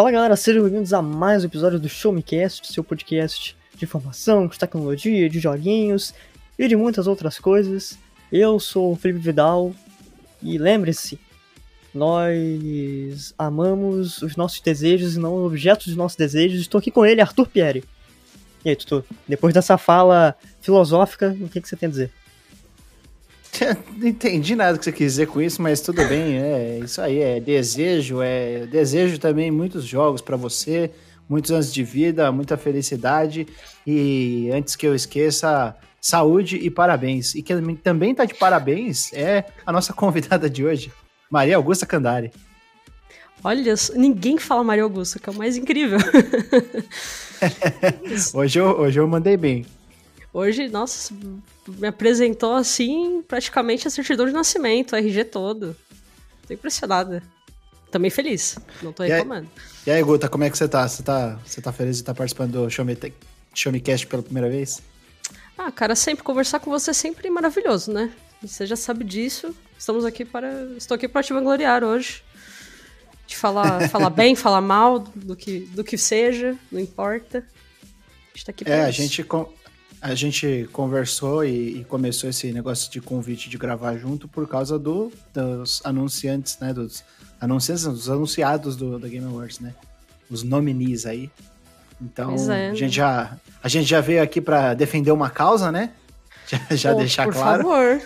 Fala galera, sejam bem-vindos a mais um episódio do Show Me Cast, seu podcast de informação, de tecnologia, de joguinhos e de muitas outras coisas. Eu sou o Felipe Vidal e lembre-se, nós amamos os nossos desejos e não os objetos dos nossos desejos. Estou aqui com ele, Arthur Pieri. E aí, Tutu, depois dessa fala filosófica, o que, que você tem a dizer? Não entendi nada que você quis dizer com isso, mas tudo bem, é isso aí, é desejo, é desejo também muitos jogos para você, muitos anos de vida, muita felicidade e antes que eu esqueça, saúde e parabéns. E que também tá de parabéns é a nossa convidada de hoje, Maria Augusta Candari. Olha, ninguém fala Maria Augusta, que é o mais incrível. hoje, eu, hoje eu mandei bem. Hoje, nossa, me apresentou assim, praticamente a certidão de nascimento, o RG todo. Tô impressionada. Também feliz, não tô reclamando. E aí, e aí, Guta, como é que você tá? Você tá, você tá feliz de estar tá participando do Show Me, Show Me Cast pela primeira vez? Ah, cara, sempre conversar com você é sempre maravilhoso, né? Você já sabe disso. Estamos aqui para. Estou aqui para te vangloriar hoje. De falar, falar bem, falar mal, do que, do que seja, não importa. A gente tá aqui para É, isso. a gente, a gente conversou e, e, começou esse negócio de convite de gravar junto por causa do, dos anunciantes, né? Dos anunciantes, dos anunciados do, do Game Awards, né? Os nominees aí. Então, é, a, gente já, a gente já veio aqui para defender uma causa, né? Já, já Pô, deixar por claro. Por favor.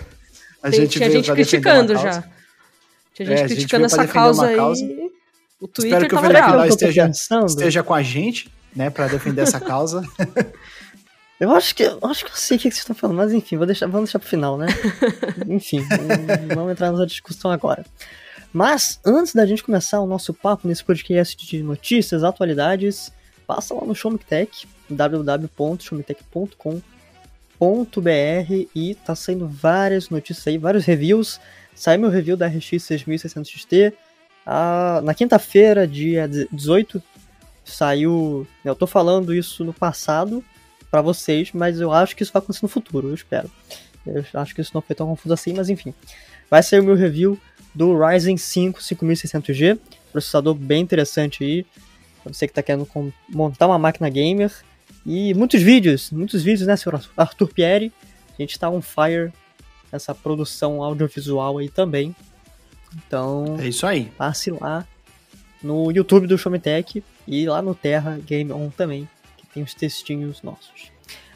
A Tem, gente tinha gente criticando já. Tinha gente é, criticando gente essa causa aí. Causa. O Twitter Espero que o Felipe esteja, esteja com a gente, né, para defender essa causa. Eu acho que eu acho que eu sei o que vocês estão falando, mas enfim, vou deixar, vamos deixar pro final, né? enfim, vamos entrar nessa discussão agora. Mas antes da gente começar o nosso papo nesse podcast de notícias, atualidades, passa lá no Showmetech, www.showmetech.com.br e tá saindo várias notícias aí, vários reviews. Saiu meu review da RX 6600 XT na quinta-feira, dia 18, saiu. Eu tô falando isso no passado, para vocês, mas eu acho que isso vai acontecer no futuro, eu espero. Eu acho que isso não foi tão confuso assim, mas enfim. Vai ser o meu review do Ryzen 5 5600G, processador bem interessante aí, pra você que está querendo montar uma máquina gamer. E muitos vídeos, muitos vídeos, né, senhor Arthur Pieri? A gente está on fire nessa produção audiovisual aí também. Então, é isso aí. Passe lá no YouTube do Showmetech e lá no Terra Game On também tem os textinhos nossos.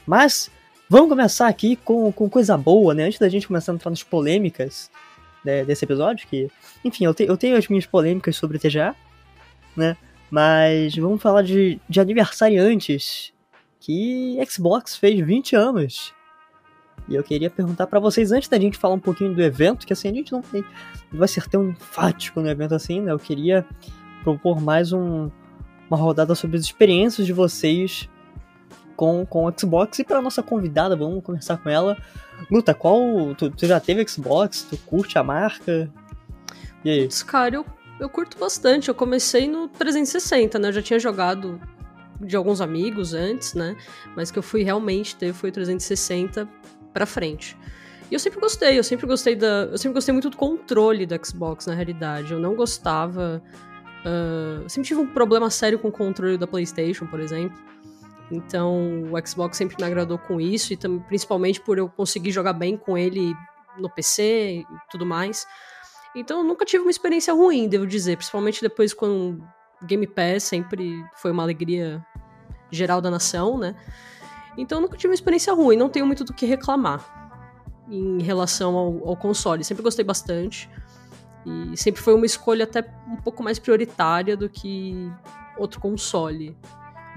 Mas vamos começar aqui com, com coisa boa, né? Antes da gente começar a entrar nas polêmicas né, desse episódio, que, enfim, eu, te, eu tenho as minhas polêmicas sobre TGA, né? Mas vamos falar de, de aniversariantes que Xbox fez 20 anos. E eu queria perguntar para vocês, antes da gente falar um pouquinho do evento, que assim, a gente não, tem, não vai ser tão enfático no evento assim, né? Eu queria propor mais um, uma rodada sobre as experiências de vocês com, com o Xbox. E para nossa convidada, vamos conversar com ela. Luta, qual. Tu, tu, já teve Xbox? Tu curte a marca? E aí? Cara, eu, eu curto bastante. Eu comecei no 360, né? Eu já tinha jogado de alguns amigos antes, né? Mas que eu fui realmente ter foi 360 pra frente. E eu sempre gostei, eu sempre gostei da. Eu sempre gostei muito do controle do Xbox, na realidade. Eu não gostava Uh, eu sempre tive um problema sério com o controle da PlayStation, por exemplo. Então, o Xbox sempre me agradou com isso, e também, principalmente por eu conseguir jogar bem com ele no PC e tudo mais. Então, eu nunca tive uma experiência ruim, devo dizer. Principalmente depois quando o Game Pass sempre foi uma alegria geral da nação, né? Então, eu nunca tive uma experiência ruim, não tenho muito do que reclamar em relação ao, ao console. Sempre gostei bastante. E sempre foi uma escolha até um pouco mais prioritária do que outro console.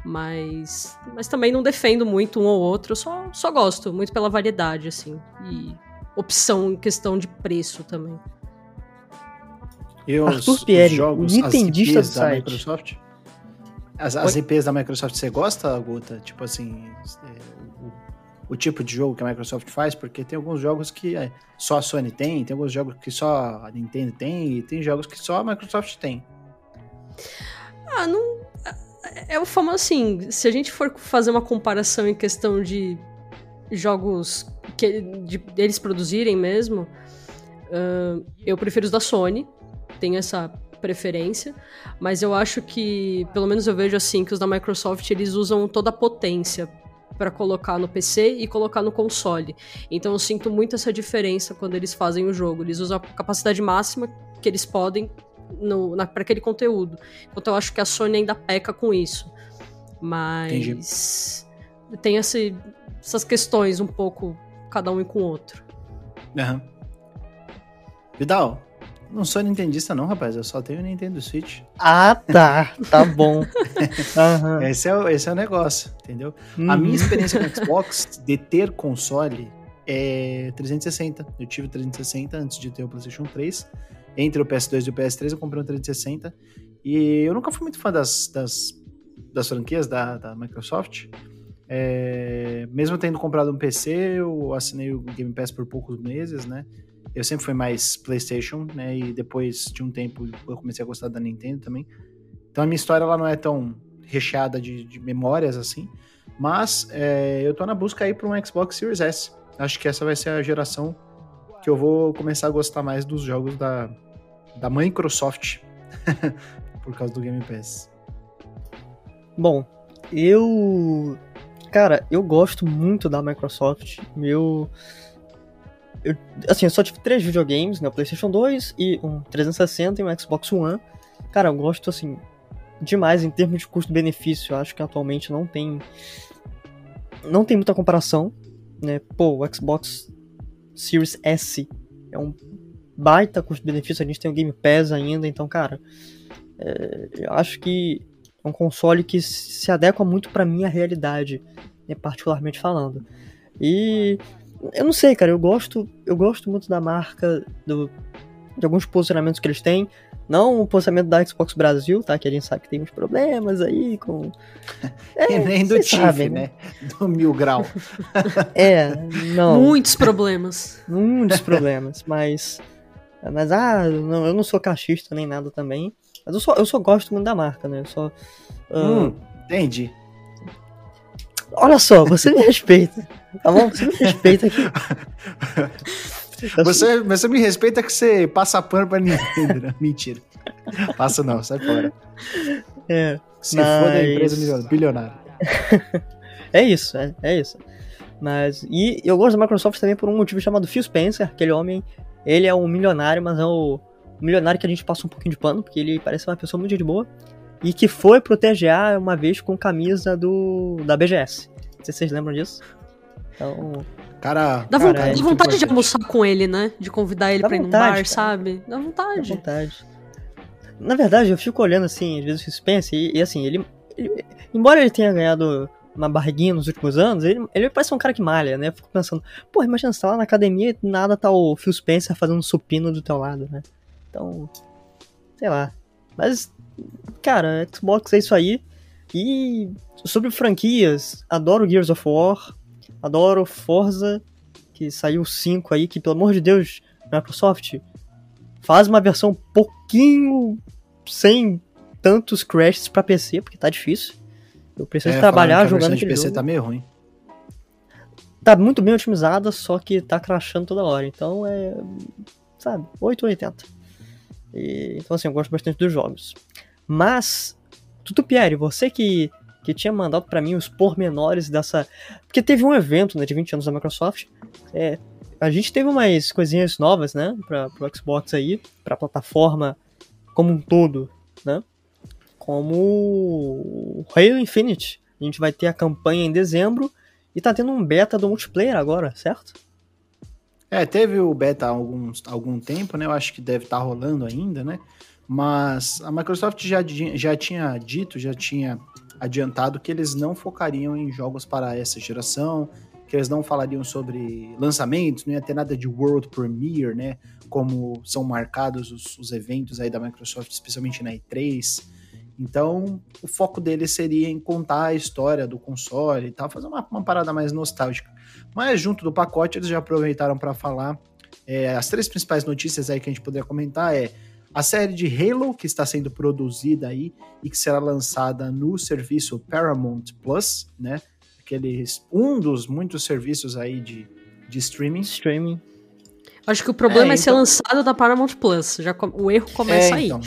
Mas, mas também não defendo muito um ou outro, eu só, só gosto, muito pela variedade, assim. E opção em questão de preço também. E os, Arthur Pierre, os jogos, Nintendista as IPs da Microsoft? As, as IPs da Microsoft você gosta, Guta? Tipo assim, o tipo de jogo que a Microsoft faz, porque tem alguns jogos que é, só a Sony tem, tem alguns jogos que só a Nintendo tem, e tem jogos que só a Microsoft tem. Ah, não. É o famoso assim, se a gente for fazer uma comparação em questão de jogos que de, eles produzirem mesmo, uh, eu prefiro os da Sony. Tem essa preferência, mas eu acho que, pelo menos eu vejo assim, que os da Microsoft eles usam toda a potência para colocar no PC e colocar no console. Então eu sinto muito essa diferença quando eles fazem o jogo. Eles usam a capacidade máxima que eles podem para aquele conteúdo. Enquanto eu acho que a Sony ainda peca com isso. Mas Entendi. tem esse, essas questões um pouco, cada um com o outro. Uhum. Vidal, não sou nintendista não, rapaz. Eu só tenho Nintendo Switch. Ah, tá. Tá bom. uhum. esse, é, o, esse é o negócio, entendeu? Uhum. A minha uhum. experiência com Xbox de ter console é 360. Eu tive 360 antes de ter o PlayStation 3. Entre o PS2 e o PS3 eu comprei um 360. E eu nunca fui muito fã das, das, das franquias da, da Microsoft. É, mesmo tendo comprado um PC, eu assinei o Game Pass por poucos meses, né? Eu sempre fui mais PlayStation, né? E depois de um tempo eu comecei a gostar da Nintendo também. Então a minha história ela não é tão recheada de, de memórias assim. Mas é, eu tô na busca aí para um Xbox Series S. Acho que essa vai ser a geração que eu vou começar a gostar mais dos jogos da, da Microsoft por causa do Game Pass. Bom, eu. Cara, eu gosto muito da Microsoft. Meu. Eu, assim, eu só tive três videogames, né? O PlayStation 2 e um 360 e um Xbox One. Cara, eu gosto, assim, demais em termos de custo-benefício. Eu acho que atualmente não tem. Não tem muita comparação, né? Pô, o Xbox Series S é um baita custo-benefício. A gente tem o Game Pass ainda, então, cara. É, eu acho que é um console que se adequa muito para minha realidade, né, particularmente falando. E eu não sei, cara, eu gosto, eu gosto muito da marca, do, de alguns posicionamentos que eles têm. Não o posicionamento da Xbox Brasil, tá? Que a gente sabe que tem uns problemas aí com. É, e nem do TIF, né? Do Mil Grau. é, não. Muitos problemas. Muitos problemas, mas. Mas, ah, não, eu não sou cachista nem nada também. Mas eu só, eu só gosto muito da marca, né? Eu só. Uh... Hum, entendi. Olha só, você me respeita. Tá bom? Você me respeita aqui. Você, você me respeita que você passa pano pra Nintendo, né? Mentira. Passa não, sai fora. É. Se mas... for da empresa bilionária. é isso, é, é isso. Mas. E eu gosto da Microsoft também por um motivo chamado Phil Spencer, aquele homem. Ele é um milionário, mas é o milionário que a gente passa um pouquinho de pano, porque ele parece uma pessoa muito de boa. E que foi proteger uma vez com camisa do da BGS. Não sei se vocês lembram disso. Então. Cara, dá vontade, é dá vontade de almoçar com ele, né? De convidar ele dá pra ir num bar, cara. sabe? Dá vontade. Dá vontade. Na verdade, eu fico olhando assim, às vezes o Spence, e, e assim, ele, ele, Embora ele tenha ganhado uma barriguinha nos últimos anos, ele, ele parece um cara que malha, né? Eu fico pensando, pô, imagina, você tá lá na academia e nada tá o Phil Spencer fazendo supino do teu lado, né? Então, sei lá. Mas, cara, Xbox é isso aí. E sobre franquias, adoro Gears of War, adoro Forza, que saiu 5 aí, que pelo amor de Deus, Microsoft, faz uma versão um pouquinho sem tantos crashes para PC, porque tá difícil. Eu preciso é, trabalhar jogando aquele PC jogo. tá meio ruim. Tá muito bem otimizada, só que tá crashando toda hora. Então é, sabe, 880. E, então, assim, eu gosto bastante dos jogos. Mas, Tutu Pierre, você que, que tinha mandado para mim os pormenores dessa. Porque teve um evento né, de 20 anos da Microsoft. É, a gente teve umas coisinhas novas, né, pra, pro Xbox aí, pra plataforma como um todo, né? Como o Halo Infinite. A gente vai ter a campanha em dezembro e tá tendo um beta do multiplayer agora, certo? É, teve o beta há algum, tempo, né? Eu acho que deve estar tá rolando ainda, né? Mas a Microsoft já, já tinha dito, já tinha adiantado que eles não focariam em jogos para essa geração, que eles não falariam sobre lançamentos, não ia ter nada de World Premiere, né? Como são marcados os, os eventos aí da Microsoft, especialmente na E3. Então, o foco deles seria em contar a história do console e tal, fazer uma, uma parada mais nostálgica. Mas junto do pacote eles já aproveitaram para falar é, as três principais notícias aí que a gente poderia comentar é a série de Halo que está sendo produzida aí e que será lançada no serviço Paramount Plus, né? Aqueles um dos muitos serviços aí de, de streaming. Streaming. Acho que o problema é, é ser então... lançado da Paramount Plus. Já o erro começa é, aí. Então,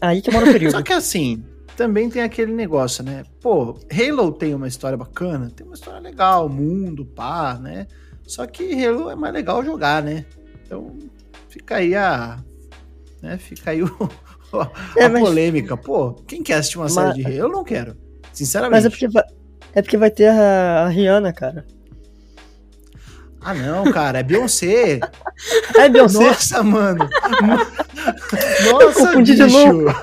Aí que mora o perigo. Só que assim, também tem aquele negócio, né? Pô, Halo tem uma história bacana, tem uma história legal, mundo, pá, né? Só que Halo é mais legal jogar, né? Então, fica aí a. Né? Fica aí o, a É, mas- polêmica. Pô, quem quer assistir uma Mas- série de Halo? Eu não quero. Sinceramente. Mas é porque vai, é porque vai ter a, a Rihanna, cara. Ah, não, cara, é Beyoncé. É Beyoncé. Nossa, mano. Nossa, confundi de bicho. novo.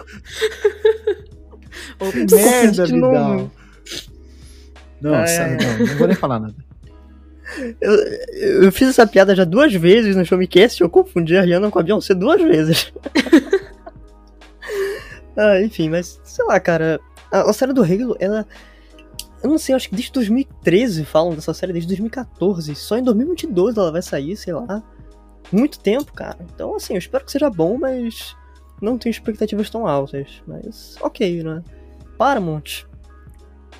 Merda, de novo. Vidal. Ai, sabe, ai, não, não vou nem falar nada. Eu, eu fiz essa piada já duas vezes no Showmecast e eu confundi a Rihanna com a Beyoncé duas vezes. ah, enfim, mas sei lá, cara. A, a série do Halo, ela. Eu não sei, eu acho que desde 2013 falam dessa série, desde 2014. Só em 2022 ela vai sair, sei lá. Muito tempo, cara. Então, assim, eu espero que seja bom, mas. Não tenho expectativas tão altas. Mas, ok, né? Paramount.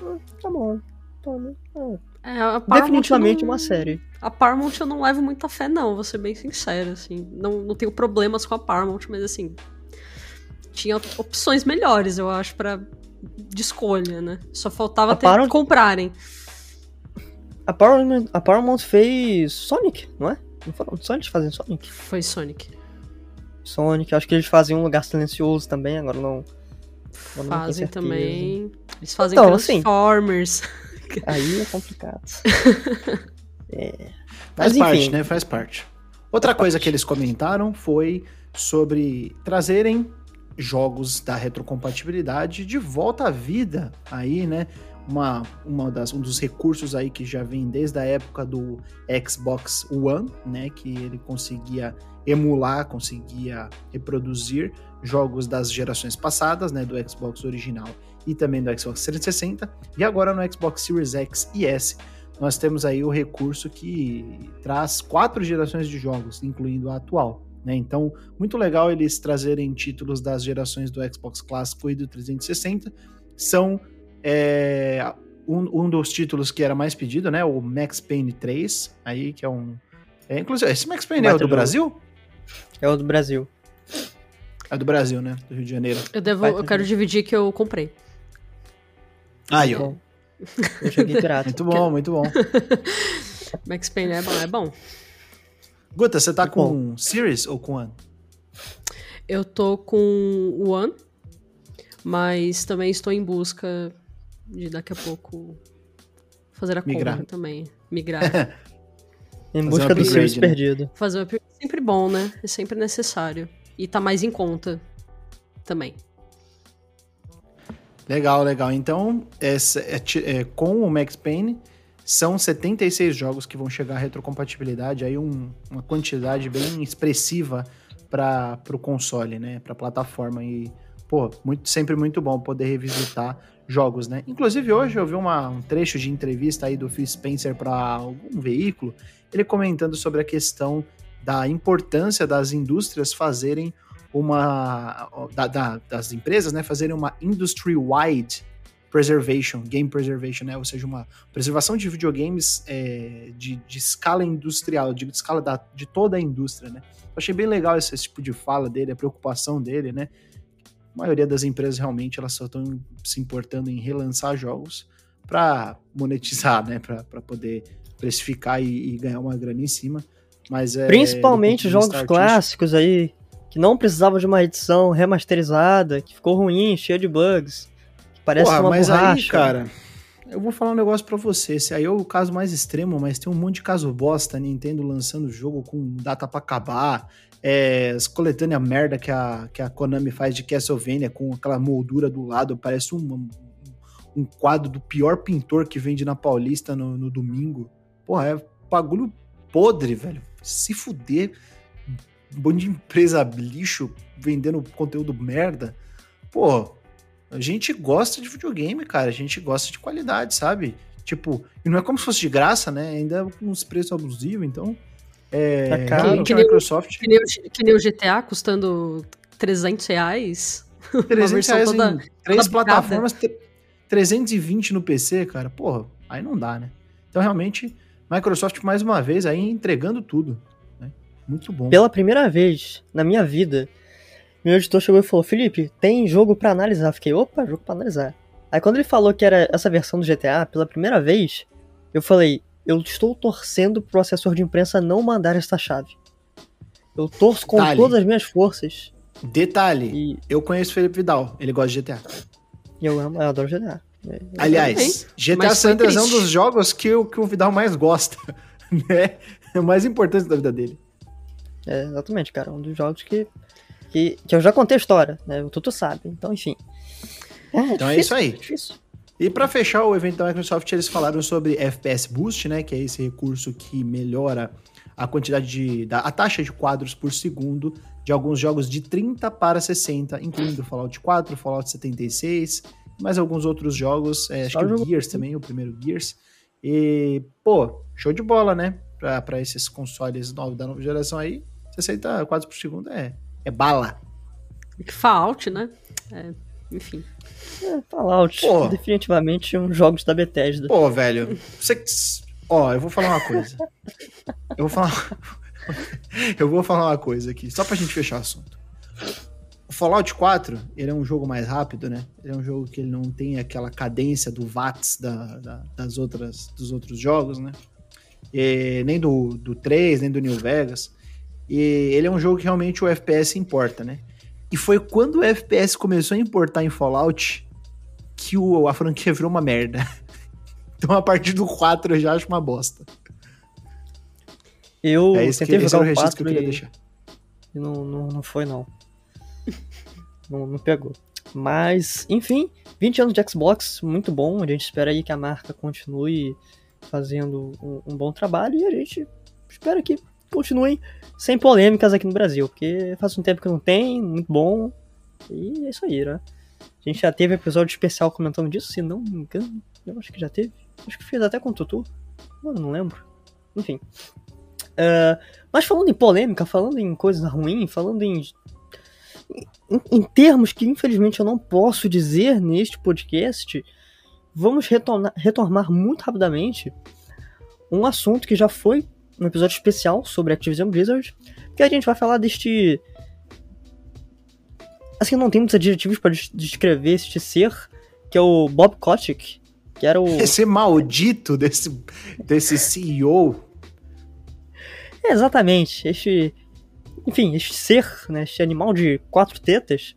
Hum, Tá bom. Tá, né? Ah, É, Definitivamente não- uma série. A Paramount eu não levo muita fé, não, vou ser bem sincero, assim. Não, não tenho problemas com a Paramount, mas assim. Tinha opções melhores, eu acho, pra, de escolha, né? Só faltava A ter Paramount- comprarem. A Paramount, a Paramount fez Sonic, não é? Não foram eles fazem Sonic? Foi Sonic. Sonic, acho que eles fazem um lugar silencioso também, agora não. Agora não Fazem certeza. também. Eles fazem Então, assim- Transformers. Aí é complicado. é. Faz Mas parte, enfim, né? Faz parte. Outra coisa que eles comentaram foi sobre trazerem jogos da retrocompatibilidade de volta à vida aí, né? Uma, uma das, um dos recursos aí que já vem desde a época do Xbox One, né? Que ele conseguia emular, conseguia reproduzir jogos das gerações passadas, né? Do Xbox original e também do Xbox 360. E agora no Xbox Series X e S nós temos aí o recurso que traz quatro gerações de jogos, incluindo a atual. Né? Então, muito legal eles trazerem títulos das gerações do Xbox Clássico e do 360. São é, um, um dos títulos que era mais pedido, né? O Max Payne 3, aí, que é um. É, inclusive, esse Max Payne é o do. Brasil? é o do Brasil. É do Brasil, né? Do Rio de Janeiro. Eu, devo, eu quero dividir que eu comprei. Aí, ó. Bom, eu joguei pirata. Muito bom, muito bom. Max Payne é bom, é bom. Guta, você tá com Series ou com One? Eu tô com o One, mas também estou em busca de daqui a pouco fazer a Migrar. compra também. Migrar. Em busca um do upgrade, Series né? perdido. fazer o upgrade é sempre bom, né? É sempre necessário. E tá mais em conta também. Legal, legal. Então, é é, com o Max Payne, são 76 jogos que vão chegar à retrocompatibilidade, aí um- uma quantidade bem expressiva para o console, né? Para plataforma. E, pô, muito, sempre muito bom poder revisitar jogos, né? Inclusive, hoje eu vi uma- um trecho de entrevista aí do Phil Spencer para algum veículo, ele comentando sobre a questão da importância das indústrias fazerem uma da- da- das empresas, né, fazerem uma industry-wide preservation, game preservation, né, ou seja, uma preservação de videogames é, de, de escala industrial, de escala da, de toda a indústria, né. Eu achei bem legal esse, esse tipo de fala dele, a preocupação dele, né. A maioria das empresas realmente elas só estão se importando em relançar jogos para monetizar, né, para poder precificar e, e ganhar uma grana em cima. Mas é, Principalmente jogos clássicos aí, que não precisavam de uma edição remasterizada, que ficou ruim, cheia de bugs. Que parece Porra, uma mas borracha. aí, cara, eu vou falar um negócio pra você. Esse aí é o caso mais extremo, mas tem um monte de caso bosta, Nintendo lançando jogo com data pra acabar, é, as merda que a, que a Konami faz de Castlevania com aquela moldura do lado, parece um, um quadro do pior pintor que vende na Paulista no, no domingo. Porra, é bagulho podre, velho. Se fuder, bando de empresa lixo vendendo conteúdo merda. Pô, a gente gosta de videogame, cara. A gente gosta de qualidade, sabe? Tipo, e não é como se fosse de graça, né? Ainda com uns preços abusivos, então. É, Tá caro. Que o- Microsoft. Que nem, o, que nem o GTA custando 300 reais. 300 versão reais toda- em três plataformas, tre- 320 no PC, cara. Porra, aí não dá, né? Então, realmente, Microsoft, mais uma vez, aí entregando tudo. Muito bom. Pela primeira vez na minha vida, meu editor chegou e falou: Felipe, tem jogo para analisar. Eu fiquei, opa, jogo para analisar. Aí quando ele falou que era essa versão do GTA, pela primeira vez, eu falei: eu estou torcendo pro assessor de imprensa não mandar esta chave. Eu torço com Detalhe. todas as minhas forças. Detalhe, E eu conheço o Felipe Vidal, ele gosta de GTA. eu amo, eu adoro GTA. Aliás, GTA San Andreas é um dos jogos que o, que o Vidal mais gosta, né? É o mais importante da vida dele. É, exatamente, cara. Um dos jogos que, que, que eu já contei a história, né? O Tutu sabe. Então, enfim. Então é isso aí. Difícil. E para fechar o evento da Microsoft, eles falaram sobre FPS Boost, né, que é esse recurso que melhora a quantidade de da, a taxa de quadros por segundo de alguns jogos de 30 para 60, incluindo Fallout 4, Fallout 76, mais alguns outros jogos, é, acho que o Gears também, o primeiro Gears. E, pô, show de bola, né? Pra esses consoles novos da nova geração aí, 60 quadros por segundo é, é bala. Fallout, né? É, enfim. É, Fallout. Pô. Definitivamente um jogos da Bethesda. Pô, velho, você. Ó, eu vou falar uma coisa. Eu vou falar. eu vou falar uma coisa aqui, só pra gente fechar o assunto. O Fallout 4, ele é um jogo mais rápido, né? Ele é um jogo que ele não tem aquela cadência do VATS da, da- das outras, dos outros jogos, né? E nem do, do 3, nem do New Vegas. E ele é um jogo que realmente o FPS importa, né? E foi quando o FPS começou a importar em Fallout que o, a franquia virou uma merda. Então a partir do 4 eu já acho uma bosta. Eu é esse, que, tentei esse era jogar o o registro que 4 eu queria e, deixar. não, não, não foi, não. não. Não pegou. Mas, enfim, 20 anos de Xbox, muito bom. A gente espera aí que a marca continue fazendo um, um bom trabalho e a gente espera que continuem sem polêmicas aqui no Brasil, porque faz um tempo que não tem, muito bom. E é isso aí, né? A gente já teve episódio especial comentando disso, se não me engano. Eu acho que já teve. Acho que fiz até com o Tutu. Mano, não lembro. Enfim. Ah, mas falando em polêmica, falando em coisa ruim, falando em, em, em termos que infelizmente eu não posso dizer neste podcast, vamos retornar, retomar muito rapidamente um assunto que já foi um episódio especial sobre Activision Blizzard, que a gente vai falar deste. Assim, não tem muitos adjetivos para des- descrever este ser, que é o Bob Kotick, que era o. Esse maldito desse, desse CEO. É, exatamente, este. Enfim, este ser, né, este animal de quatro tetas,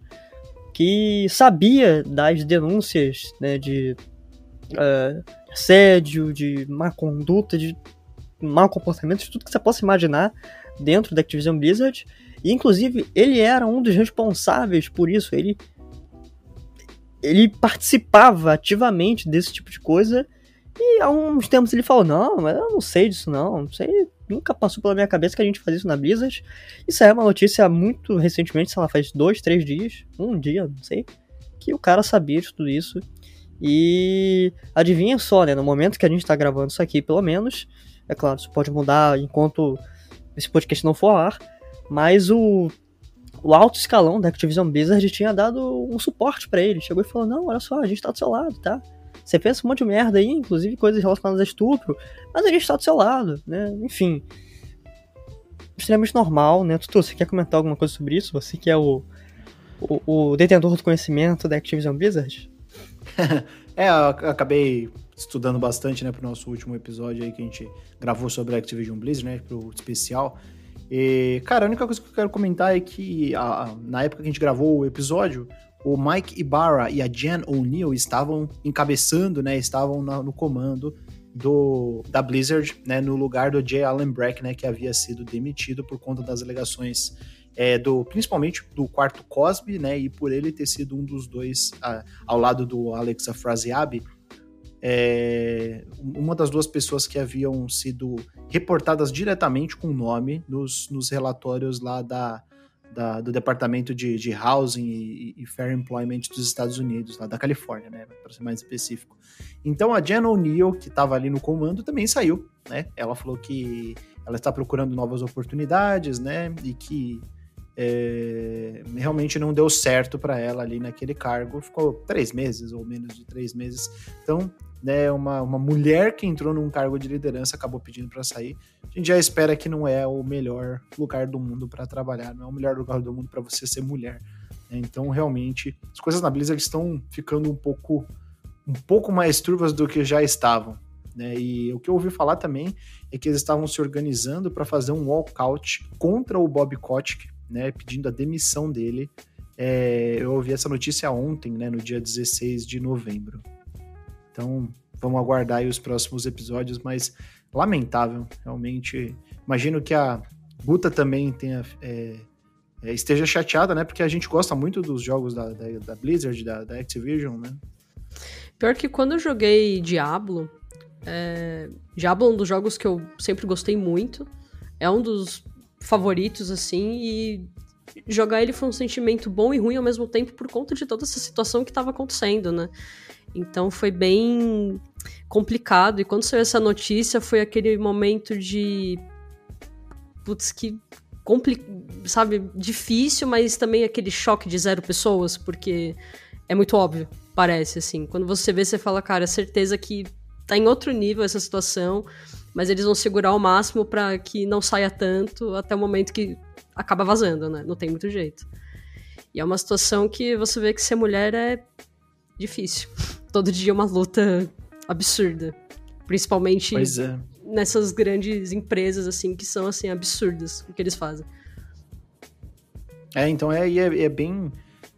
que sabia das denúncias né, de eh, assédio, de má conduta, de mau comportamento, de tudo que você possa imaginar dentro da Activision Blizzard. E, inclusive, ele era um dos responsáveis por isso. Ele, ele participava ativamente desse tipo de coisa. E há uns tempos ele falou: Não, mas eu não sei disso, não. Não sei, nunca passou pela minha cabeça que a gente fazia isso na Blizzard. Isso é uma notícia muito recentemente, sei lá, faz dois, três dias, um dia, não sei, que o cara sabia de tudo isso. E adivinha só, né? No momento que a gente tá gravando isso aqui, pelo menos, é claro, isso pode mudar enquanto esse podcast não for ao ar, mas o, o alto escalão da Activision Blizzard tinha dado um suporte pra ele. Chegou e falou: Não, olha só, a gente tá do seu lado, tá? Você pensa um monte de merda aí, inclusive coisas relacionadas a estupro, mas a gente tá do seu lado, né? Enfim. Extremamente normal, né? Tutu, você quer comentar alguma coisa sobre isso? Você que é o, o, o detentor do conhecimento da Activision Blizzard? É, eu ac- acabei estudando bastante, né, pro nosso último episódio aí que a gente gravou sobre a Activision Blizzard, né, pro especial. E, cara, a única coisa que eu quero comentar é que a- na época que a gente gravou o episódio, o Mike Ibarra e a Jen O'Neill estavam encabeçando, né, estavam na- no comando do, da Blizzard, né, no lugar do Jay Allen Brack, né, que havia sido demitido por conta das alegações é, do, principalmente do quarto Cosby, né, e por ele ter sido um dos dois, a- ao lado do Alex Afraziabi, é, uma das duas pessoas que haviam sido reportadas diretamente com nome nos, nos relatórios lá da, da- do Departamento de, de Housing e, e Fair Employment dos Estados Unidos, lá da Califórnia, né, para ser mais específico. Então a Jen O'Neill, que estava ali no comando, também saiu, né? Ela falou que ela está procurando novas oportunidades, né? E que é, realmente não deu certo para ela ali naquele cargo. Ficou três meses ou menos de três meses. Então, né, uma, uma mulher que entrou num cargo de liderança acabou pedindo para sair. A gente já espera que não é o melhor lugar do mundo para trabalhar, não é o melhor lugar do mundo para você ser mulher. Né? Então, realmente, as coisas na Blizzard estão ficando um pouco um pouco mais turvas do que já estavam. Né? E o que eu ouvi falar também é que eles estavam se organizando para fazer um walkout contra o Bob Kotick, né, pedindo a demissão dele. É, eu ouvi essa notícia ontem, né, no dia 16 de novembro. Então, vamos aguardar os próximos episódios, mas lamentável, realmente. Imagino que a Guta também tenha, é, é, esteja chateada, né, porque a gente gosta muito dos jogos da, da, da Blizzard, da, da, Activision, né. Pior que quando eu joguei Diablo, é, Diablo é um dos jogos que eu sempre gostei muito. É um dos favoritos, assim, e jogar ele foi um sentimento bom e ruim ao mesmo tempo por conta de toda essa situação que estava acontecendo, né? Então foi bem complicado. E quando saiu essa notícia, foi aquele momento de. Putz, que. Compli... Sabe, difícil, mas também aquele choque de zero pessoas, porque é muito óbvio, parece, assim. Quando você vê, você fala, cara, certeza que tá em outro nível essa situação mas eles vão segurar ao máximo para que não saia tanto até o momento que acaba vazando, né? Não tem muito jeito. E é uma situação que você vê que ser mulher é difícil. Todo dia é uma luta absurda. Principalmente é. nessas grandes empresas, assim, que são, assim, absurdas o que eles fazem. É, então é, é, é bem...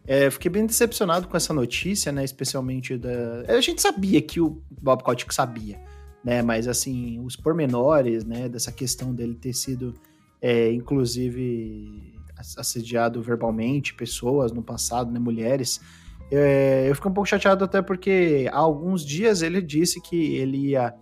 É, fiquei bem decepcionado com essa notícia, né? Especialmente da... A gente sabia que o Bob Kotick sabia né? Mas assim, os pormenores, né, dessa questão dele ter sido, é, inclusive, assediado verbalmente, pessoas no passado, né, mulheres. É, eu fico um pouco chateado até porque há alguns dias ele disse que ele ia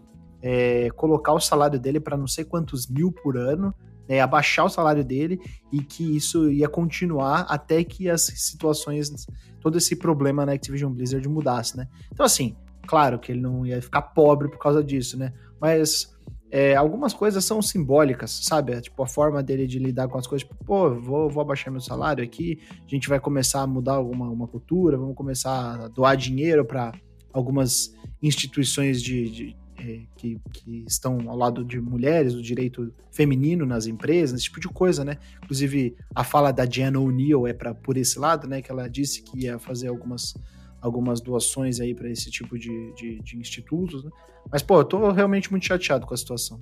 é, colocar o salário dele para não sei quantos mil por ano, né, abaixar o salário dele e que isso ia continuar até que as situações, todo esse problema na Activision Blizzard mudasse, né? Então assim, Claro que ele não ia ficar pobre por causa disso, né? Mas é, algumas coisas são simbólicas, sabe? Tipo, a forma dele de lidar com as coisas, tipo, pô, vou, vou abaixar meu salário aqui, a gente vai começar a mudar alguma uma cultura, vamos começar a doar dinheiro para algumas instituições de, de é, que, que, estão ao lado de mulheres, do direito feminino nas empresas, esse tipo de coisa, né? Inclusive, a fala da Jenna O'Neill é para por esse lado, né? Que ela disse que ia fazer algumas algumas doações aí para esse tipo de, de, de institutos, né? Mas, pô, eu tô realmente muito chateado com a situação.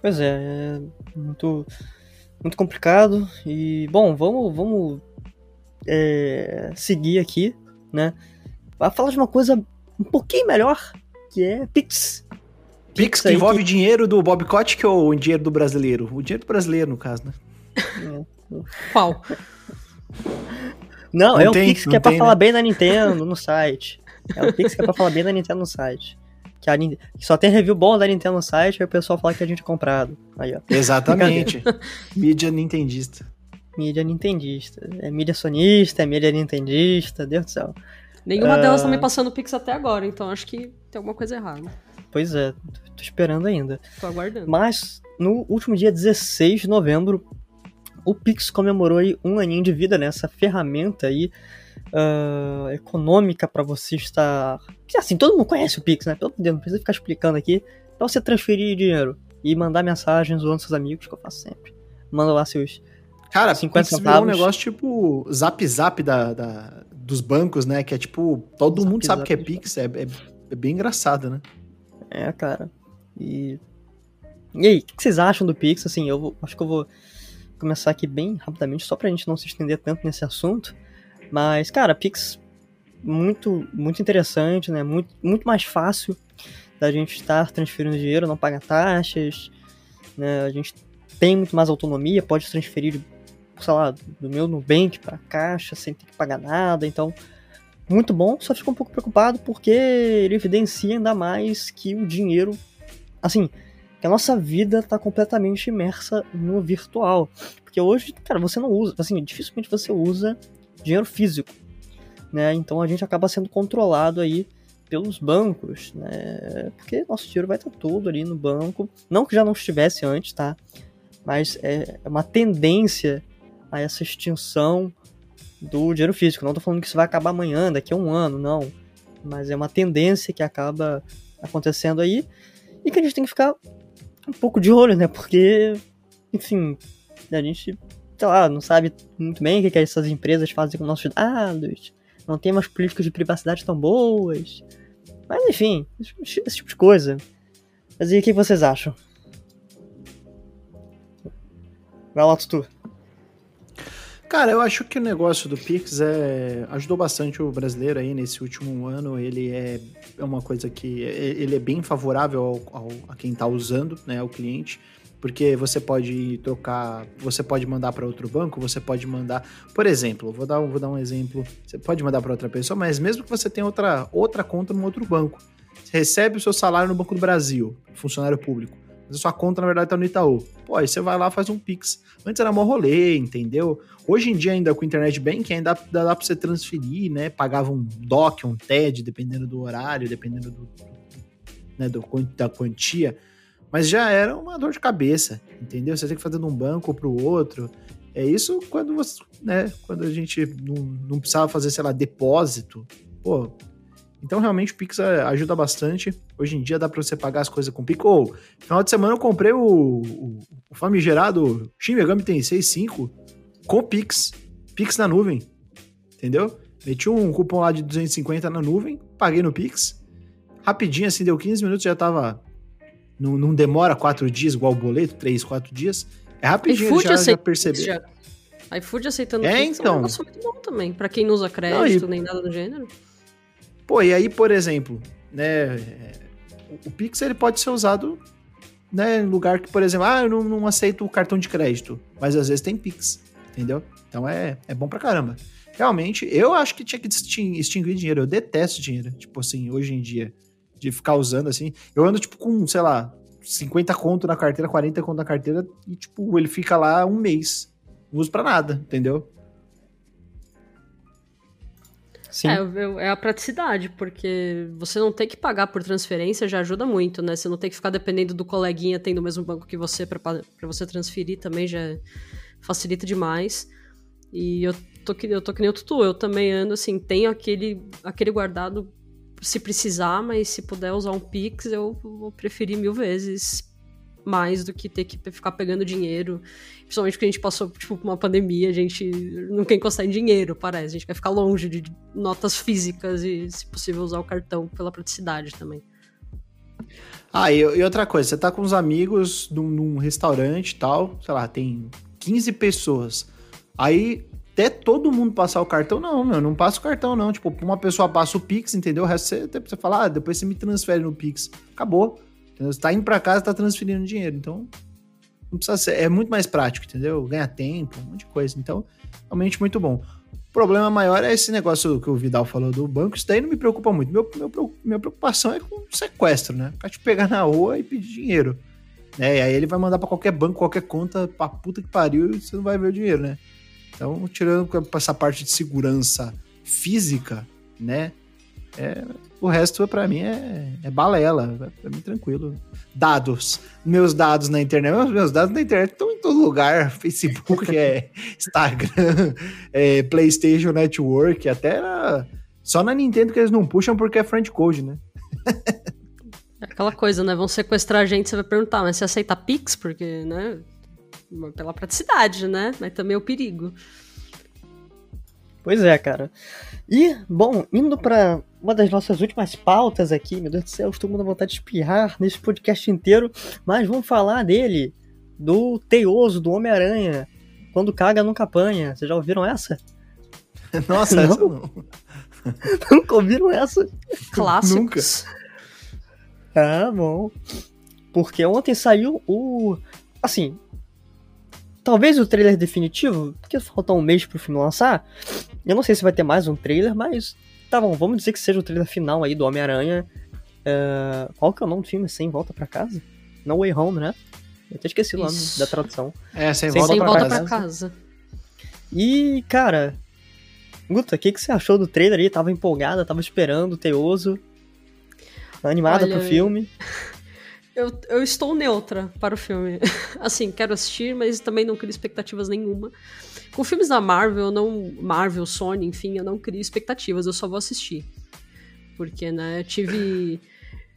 Pois é, é muito, muito complicado. E, bom, vamos, vamos é, seguir aqui, né? Vai falar de uma coisa um pouquinho melhor, que é Pix. Pix, Pix que envolve que... dinheiro do Bob Kotick ou o dinheiro do brasileiro? O dinheiro do brasileiro, no caso, né? É. Qual? Não, não é um tem, Pix que é pra tem, falar né? bem da Nintendo no site. É um Pix que é pra falar bem da Nintendo no site. Que, a, que só tem review bom da Nintendo no site, aí o pessoal fala que a gente é comprado. Aí, ó. Exatamente. mídia nintendista. Mídia nintendista. É mídia sonista, é mídia nintendista, Deus do céu. Nenhuma uh... delas tá me passando Pix até agora, então acho que tem alguma coisa errada. Pois é, tô esperando ainda. Tô aguardando. Mas, no último dia 16 de novembro, o Pix comemorou aí um aninho de vida nessa né? ferramenta aí uh, econômica para você estar. Assim, todo mundo conhece o Pix, né? Pelo Deus, não precisa ficar explicando aqui. Pra você transferir dinheiro e mandar mensagens zoando seus amigos, que eu faço sempre. Manda lá seus. Cara, 50 Pix virou um negócio tipo zap zap da, da, dos bancos, né? Que é tipo. Todo zap, mundo sabe zap, que é Pix, é, é, é, bem engraçado, né? É, cara. E. E aí, o que vocês acham do Pix? Assim, eu vou, acho que eu vou começar aqui bem rapidamente, só pra gente não se estender tanto nesse assunto. Mas, cara, Pix muito, muito interessante, né? Muito, muito mais fácil da gente estar transferindo dinheiro, não paga taxas, né? A gente tem muito mais autonomia, pode transferir, sei lá, do meu Nubank para caixa sem ter que pagar nada, então muito bom, só fico um pouco preocupado porque ele evidencia ainda mais que o dinheiro, assim, que a nossa vida está completamente imersa no virtual. Porque hoje, cara, você não usa, assim, dificilmente você usa dinheiro físico, né? Então a gente acaba sendo controlado aí pelos bancos, né? Porque nosso dinheiro vai estar todo ali no banco. Não que já não estivesse antes, tá? mas é uma tendência a essa extinção do dinheiro físico. Não estou falando que isso vai acabar amanhã, daqui a um ano, não. Mas é uma tendência que acaba acontecendo aí e que a gente tem que ficar um pouco de olho, né? Porque, enfim, a gente, sei lá, não sabe muito bem o que, essas empresas fazem com nossos dados, não tem umas políticas de privacidade tão boas. Mas, enfim, esse, esse tipo de coisa. Mas e o que vocês acham? Vai lá, Tutu. Cara, eu acho que o negócio do Pix é, ajudou bastante o brasileiro aí nesse último ano. Ele é, é uma coisa que ele é bem favorável ao, ao, a quem está usando, né, ao cliente, porque você pode trocar, você pode mandar para outro banco, você pode mandar, por exemplo, vou dar, vou dar um exemplo. Você pode mandar para outra pessoa, mas mesmo que você tenha outra, outra conta no outro banco, recebe o seu salário no Banco do Brasil, funcionário público mas a sua conta, na verdade, tá no Itaú. Pô, aí você vai lá faz um Pix. Antes era mó rolê, entendeu? Hoje em dia, ainda com o Internet Bank, ainda dá, dá pra você transferir, né? Pagava um DOC, um TED, dependendo do horário, dependendo do, né, do, da quantia. Mas já era uma dor de cabeça, entendeu? Você tem que fazer de um banco pro outro. É isso quando você, né? Quando a gente não, não precisava fazer, sei lá, depósito. Pô, então, realmente, o Pix é, ajuda bastante. Hoje em dia dá para você pagar as coisas com Pix. Ou, final de semana eu comprei o, o, o famigerado Shin Megami Tensei 5 com Pix. Pix na nuvem. Entendeu? Meti um cupom lá de 250 na nuvem, paguei no Pix. Rapidinho, assim, deu 15 minutos, já tava... Não, não demora 4 dias, igual o boleto, 3, 4 dias. É rapidinho, já, já percebi. Já. iFood aceitando é, Pix então. é um negócio muito bom também. Pra quem não usa crédito, não, e... nem nada do gênero. Pô, e aí, por exemplo, né, o Pix ele pode ser usado né, em lugar que, por exemplo, ah, eu não, não aceito o cartão de crédito, mas às vezes tem Pix, entendeu? Então é, é bom pra caramba. Realmente, eu acho que tinha que extinguir dinheiro. Eu detesto dinheiro, tipo assim, hoje em dia, de ficar usando assim. Eu ando, tipo, com, sei lá, 50 conto na carteira, 40 conto na carteira, e, tipo, ele fica lá um mês. Não uso pra nada, entendeu? Sim. É, é a praticidade, porque você não ter que pagar por transferência já ajuda muito, né? Você não tem que ficar dependendo do coleguinha tendo o mesmo banco que você para você transferir também já facilita demais. E eu tô, eu tô que nem o Tutu, eu também ando assim, tenho aquele, aquele guardado se precisar, mas se puder usar um Pix, eu vou preferir mil vezes mais do que ter que ficar pegando dinheiro. Principalmente porque a gente passou tipo, por uma pandemia, a gente não quer encostar em dinheiro, parece. A gente quer ficar longe de notas físicas e, se possível, usar o cartão pela praticidade também. Ah, e, e outra coisa, você tá com os amigos num, num restaurante e tal, sei lá, tem 15 pessoas. Aí até todo mundo passar o cartão, não, meu, não passa o cartão, não. Tipo, uma pessoa passa o Pix, entendeu? O resto você, você fala, ah, depois você me transfere no Pix. Acabou. Entendeu? Você tá indo para casa, tá transferindo dinheiro. Então, não precisa ser, é muito mais prático, entendeu? Ganha tempo, um monte de coisa. Então, realmente muito bom. O problema maior é esse negócio que o Vidal falou do banco. Isso daí não me preocupa muito. Meu, meu, minha preocupação é com o sequestro, né? Pra te pegar na rua e pedir dinheiro. Né? E aí ele vai mandar para qualquer banco, qualquer conta, pra puta que pariu, e você não vai ver o dinheiro, né? Então, tirando essa parte de segurança física, né? É, o resto, para mim, é, é balela. Pra mim, tranquilo. Dados. Meus dados na internet. Meus dados na internet estão em todo lugar. Facebook, é, Instagram, é, PlayStation Network, até na, só na Nintendo que eles não puxam porque é friend code, né? É aquela coisa, né? Vão sequestrar a gente, você vai perguntar, mas você aceita Pix? Porque, né? Pela praticidade, né? Mas também é o perigo. Pois é, cara. E, bom, indo para uma das nossas últimas pautas aqui, meu Deus do céu, estou com vontade de espirrar nesse podcast inteiro, mas vamos falar dele, do Teioso, do Homem-Aranha, quando caga nunca apanha. Vocês já ouviram essa? Nossa, não? essa não. Nunca ouviram essa? Clássicos. Nunca. Ah, bom. Porque ontem saiu o. Assim, Talvez o trailer definitivo, porque falta um mês pro filme lançar. Eu não sei se vai ter mais um trailer, mas tá bom, vamos dizer que seja o trailer final aí do Homem-Aranha. Uh, qual que é o nome do filme? Sem Volta para Casa? No Way Home, né? Eu até esqueci o nome da tradução. É, Sem, sem Volta, sem pra, volta casa. pra casa. E, cara, Guta, o que, que você achou do trailer aí? Tava empolgada, tava esperando, teoso, animada Olha, pro filme. Eu, eu estou neutra para o filme. assim, quero assistir, mas também não crio expectativas nenhuma. Com filmes da Marvel, não. Marvel, Sony, enfim, eu não crio expectativas, eu só vou assistir. Porque, né, tive.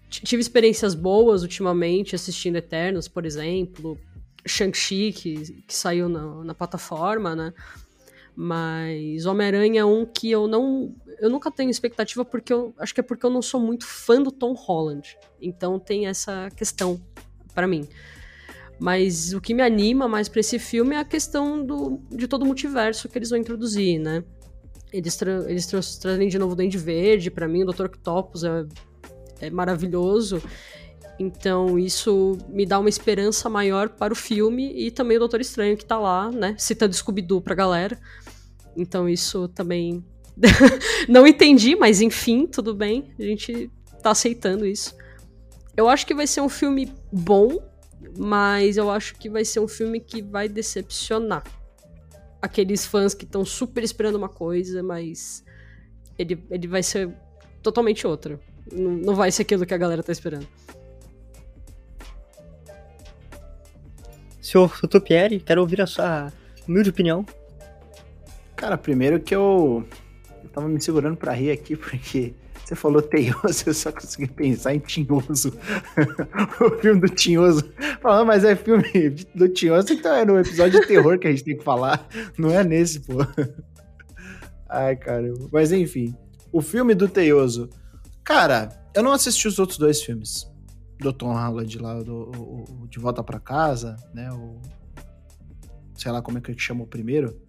tive experiências boas ultimamente assistindo Eternos, por exemplo. Shang-Chi, que, que saiu na, na plataforma, né? Mas Homem-Aranha é um que eu não. Eu nunca tenho expectativa porque eu. Acho que é porque eu não sou muito fã do Tom Holland. Então tem essa questão para mim. Mas o que me anima mais para esse filme é a questão do, de todo o multiverso que eles vão introduzir, né? Eles, tra eles tra trazem de novo o Dente Verde, para mim o Dr. Octopus é, é maravilhoso. Então isso me dá uma esperança maior para o filme e também o Doutor Estranho que tá lá, né? Citando Scooby-Doo pra galera. Então isso também. não entendi, mas enfim, tudo bem. A gente tá aceitando isso. Eu acho que vai ser um filme bom, mas eu acho que vai ser um filme que vai decepcionar aqueles fãs que estão super esperando uma coisa, mas ele, ele vai ser totalmente outro. Não, não vai ser aquilo que a galera tá esperando. Senhor Sotopieri, quero ouvir a sua humilde opinião. Cara, primeiro que eu, eu tava me segurando pra rir aqui, porque você falou teioso, eu só consegui pensar em Tinhoso. o filme do Tinhoso. Falando, mas é filme do Tinhoso, então é no episódio de terror que a gente tem que falar. Não é nesse, pô. Ai, caramba. Mas enfim, o filme do Teioso. Cara, eu não assisti os outros dois filmes. Do Tom Holland lá, do, o, o De Volta para Casa, né? O, sei lá como é que chama o primeiro.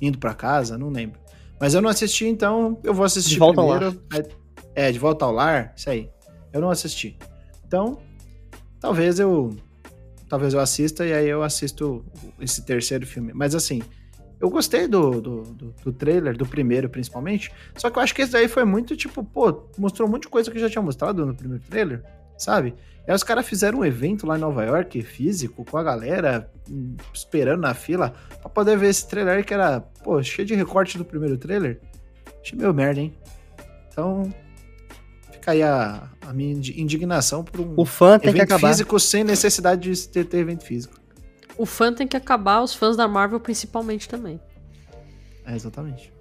Indo para casa, não lembro. Mas eu não assisti, então eu vou assistir de volta primeiro. Ao lar. É, de volta ao lar, isso aí. Eu não assisti. Então, talvez eu. Talvez eu assista e aí eu assisto esse terceiro filme. Mas assim, eu gostei do, do, do, do, trailer, do primeiro principalmente. Só que eu acho que esse daí foi muito tipo, pô, mostrou um monte de coisa que já tinha mostrado no primeiro trailer, sabe? Aí os caras fizeram um evento lá em Nova York, físico, com a galera esperando na fila pra poder ver esse trailer que era, pô, cheio de recorte do primeiro trailer. Achei meio merda, hein? Então, fica aí a, a minha indignação por um o fã tem evento que acabar. físico sem necessidade de ter, ter evento físico. O fã tem que acabar, os fãs da Marvel principalmente também. É, exatamente.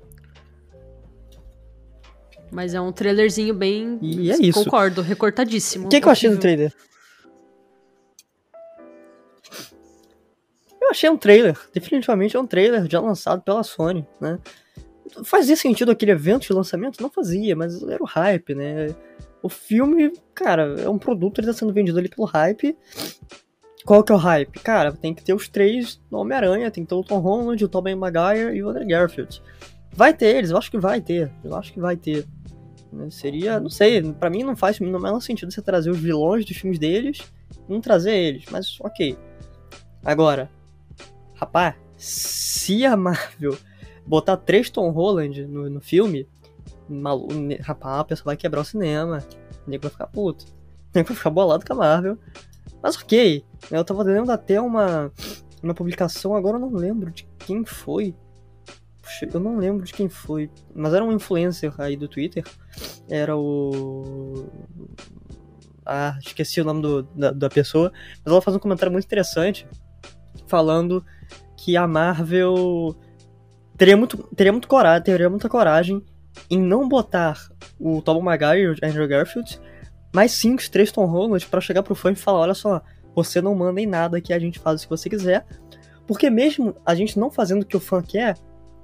Mas é um trailerzinho bem. E é isso. Concordo, recortadíssimo. O que, que eu achei do trailer? Eu achei um trailer. Definitivamente é um trailer já lançado pela Sony, né? Fazia sentido aquele evento de lançamento? Não fazia, mas era o hype, né? O filme, cara, é um produto, ele tá sendo vendido ali pelo hype. Qual que é o hype? Cara, tem que ter os três no Homem-Aranha, tem que ter o Tom Holland, o Tobey Maguire e o Andrew Garfield. Vai ter eles, eu acho que vai ter. Eu acho que vai ter. Né? Seria, não sei, para mim não faz no menor sentido você trazer os vilões dos filmes deles e não trazer eles, mas ok. Agora, rapaz, se a Marvel botar três Tom Holland no, no filme, malu, rapaz, a pessoa vai quebrar o cinema, o nego vai ficar puto, o nego vai ficar bolado com a Marvel. Mas ok, eu tava lendo até uma, uma publicação, agora eu não lembro de quem foi, eu não lembro de quem foi, mas era um influencer aí do Twitter. Era o. Ah, esqueci o nome do, da, da pessoa. Mas ela faz um comentário muito interessante falando que a Marvel teria muito, teria muito coragem, teria muita coragem em não botar o Tom Maguire e o Andrew Garfield, mas sim os três Tom Holland para chegar pro fã e falar, olha só, você não manda em nada que a gente faz o que você quiser, porque mesmo a gente não fazendo o que o fã quer,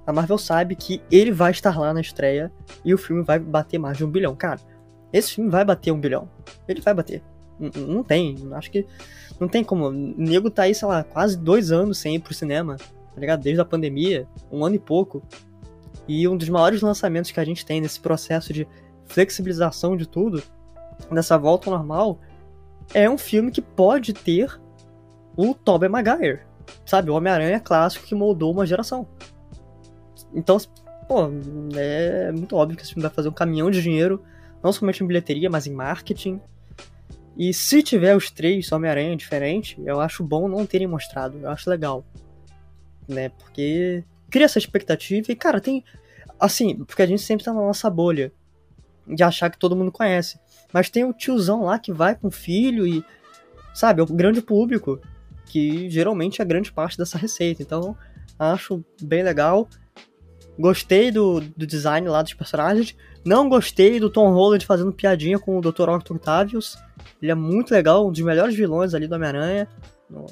a Marvel sabe que ele vai estar lá na estreia e o filme vai bater mais de um bilhão. Cara, esse filme vai bater um bilhão. Ele vai bater. N não tem. Acho que não tem como. O nego tá aí, sei lá, quase dois anos sem ir pro cinema, tá ligado? Desde a pandemia, um ano e pouco. E um dos maiores lançamentos que a gente tem nesse processo de flexibilização de tudo, nessa volta ao normal, é um filme que pode ter o Tobey Maguire. Sabe, o Homem-Aranha clássico que moldou uma geração. Então, pô, é muito óbvio que esse filme vai fazer um caminhão de dinheiro, não somente em bilheteria, mas em marketing. E se tiver os três Homem-Aranha diferente, eu acho bom não terem mostrado, eu acho legal. Né? Porque cria essa expectativa e, cara, tem. Assim, porque a gente sempre tá na nossa bolha de achar que todo mundo conhece. Mas tem o tiozão lá que vai com o filho e. sabe, o grande público, que geralmente é grande parte dessa receita. Então, acho bem legal. Gostei do, do design lá dos personagens. Não gostei do Tom Holland fazendo piadinha com o Dr. Octavius. Ele é muito legal, um dos melhores vilões ali do Homem-Aranha no,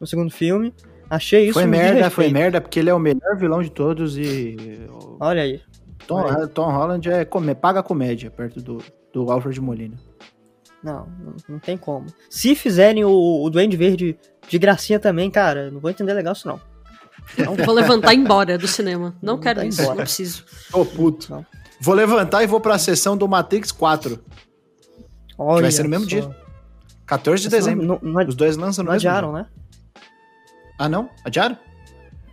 no, segundo filme. Achei isso Foi merda, foi merda, porque ele é o melhor vilão de todos e. Olha aí. Tom, Olha aí. Tom Holland é come, paga comédia perto do, do Alfred Molina. Não, não, não, tem como. Se fizerem o, o Duende Verde de gracinha também, cara, não vou entender legal isso não. Não vou levantar e embora do cinema. Não, quero tá isso, embora. não preciso. Ô, puto. Não. Vou levantar e vou pra sessão do Matrix 4. Olha que vai ser no mesmo só. dia. 14 de dezembro. Não, não, Os dois lançam no não adiaram, dia. né? Ah, não? Adiaram?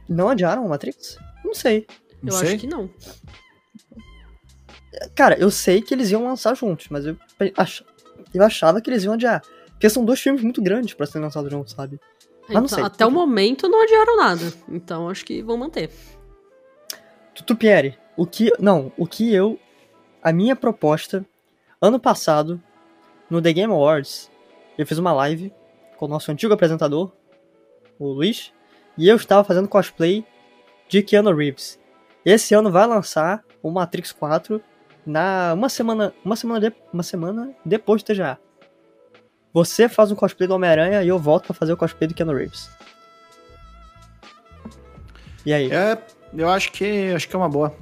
Não adiaram o Matrix? Não sei. Não eu sei. acho que não. Cara, eu sei que eles iam lançar juntos, mas eu, ach... eu achava que eles iam adiar. Porque são dois filmes muito grandes para serem lançados juntos, sabe? Então, sei. Até o momento não adiaram nada. Então acho que vão manter. Tutupieri, o que. Não, o que eu. A minha proposta, ano passado, no The Game Awards, eu fiz uma live com o nosso antigo apresentador, o Luiz, e eu estava fazendo cosplay de Keanu Reeves. Esse ano vai lançar o Matrix 4 na uma semana, uma semana, de, uma semana depois do TGA. Você faz um cosplay do Homem-Aranha e eu volto para fazer o cosplay do Keanu Reeves. E aí? É, eu acho que acho que é uma boa.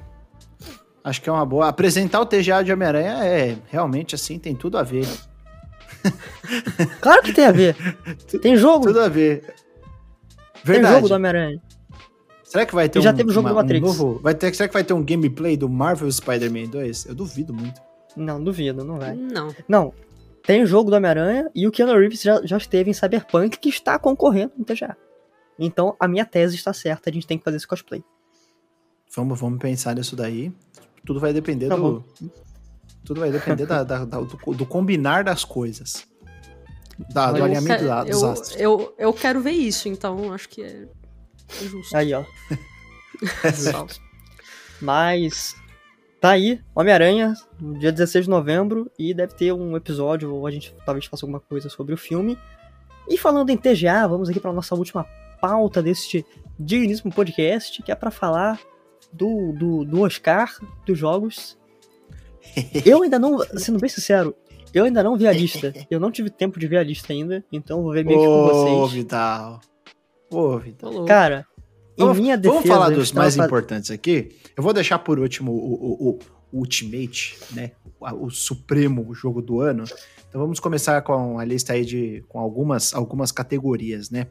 Acho que é uma boa. Apresentar o TGA de Homem-Aranha é realmente assim, tem tudo a ver. claro que tem a ver. Tem jogo. Tudo a ver. Verdade. Tem jogo do Homem-Aranha. Será que vai ter e um, já teve o jogo uma, do Matrix. Um novo, vai ter, será que vai ter um gameplay do Marvel Spider-Man 2? Eu duvido muito. Não, duvido, não vai. Não. Não. Tem o jogo do Homem-Aranha e o Keanu Reeves já, já esteve em Cyberpunk que está concorrendo no TGA. Então a minha tese está certa, a gente tem que fazer esse cosplay. Vamos, vamos pensar nisso daí. Tudo vai depender tá do. Tudo vai depender da, da, da, do, do, combinar das coisas. Da, do alinhamento da, dos eu, astros. Eu, eu quero ver isso, então acho que é justo. Aí, ó. Mas tá aí, Homem-Aranha, dia 16 de novembro, e deve ter um episódio, ou a gente talvez faça alguma coisa sobre o filme. E falando em TGA, vamos aqui para nossa última pauta deste digníssimo podcast, que é para falar do, do, do Oscar dos jogos. Eu ainda não, sendo bem sincero, eu ainda não vi a lista. Eu não tive tempo de ver a lista ainda, então vou ver meio que com vocês. Ô, Vital. Ô, Vital. Cara, vamos, minha defesa... Vamos falar dos mais importantes aqui? Eu vou deixar por último o, o, o, o Ultimate, né? O, o supremo jogo do ano. Então vamos começar com a lista aí de com algumas, algumas categorias, né?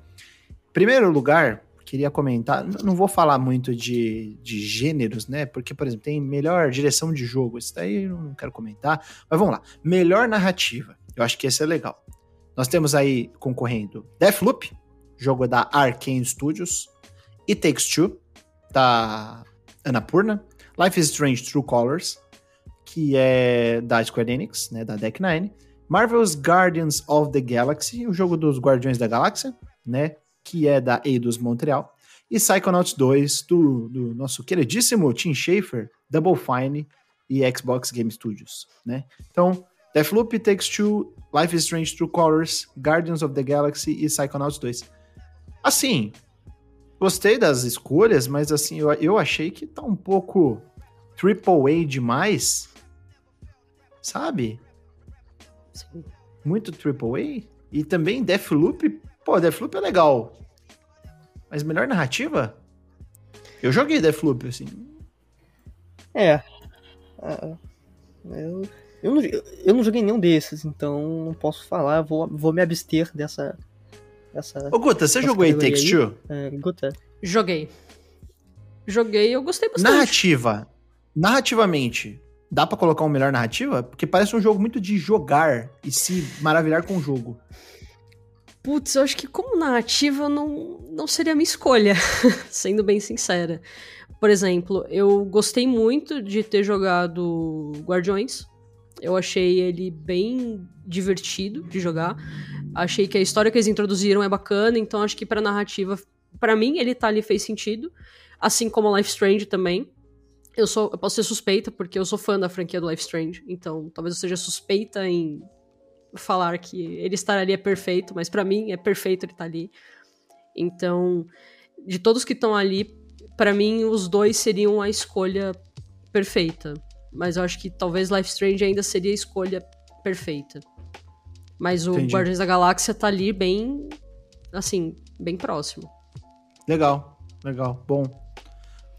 Primeiro lugar, queria comentar, não vou falar muito de, de gêneros, né? Porque, por exemplo, tem melhor direção de jogo, isso daí eu não quero comentar. Mas vamos lá. Melhor narrativa. Eu acho que esse é legal. Nós temos aí concorrendo Deathloop, jogo da Arkane Studios, It Takes Two, da Annapurna, Life is Strange True Colors, que é da Square Enix, né, da Deck Nine, Marvel's Guardians of the Galaxy, o jogo dos Guardiões da Galáxia, né, que é da Eidos Montreal, e Psychonauts 2, do, do nosso queridíssimo Tim Schafer, Double Fine e Xbox Game Studios, né? Então, Deathloop, Takes Two, Life is Strange True Colors, Guardians of the Galaxy e Psychonauts 2. Assim, gostei das escolhas, mas assim, eu, eu achei que tá um pouco triple A demais, sabe? Sim. Muito triple A. E também Deathloop, Pô, Deathloop é legal. Mas melhor narrativa? Eu joguei Deathloop, assim. É. é. Eu, eu, não, eu não joguei nenhum desses, então não posso falar. Vou, vou me abster dessa. Dessa Ô, Guta, você jogou aí Takes Two? É, Guta. Joguei. Joguei eu gostei bastante. Narrativa. Narrativamente, dá para colocar uma melhor narrativa? Porque parece um jogo muito de jogar e se maravilhar com o jogo. Putz, eu acho que como narrativa não, não seria a minha escolha, sendo bem sincera. Por exemplo, eu gostei muito de ter jogado Guardiões. Eu achei ele bem divertido de jogar. Achei que a história que eles introduziram é bacana, então acho que pra narrativa, para mim, ele tá ali fez sentido. Assim como Life Strange também. Eu, sou, eu posso ser suspeita, porque eu sou fã da franquia do Life Strange, então talvez eu seja suspeita em falar que ele estaria perfeito, mas para mim é perfeito ele estar tá ali. Então, de todos que estão ali, para mim os dois seriam a escolha perfeita. Mas eu acho que talvez Life Strange ainda seria a escolha perfeita. Mas o Entendi. Guardiões da Galáxia tá ali bem, assim, bem próximo. Legal, legal, bom.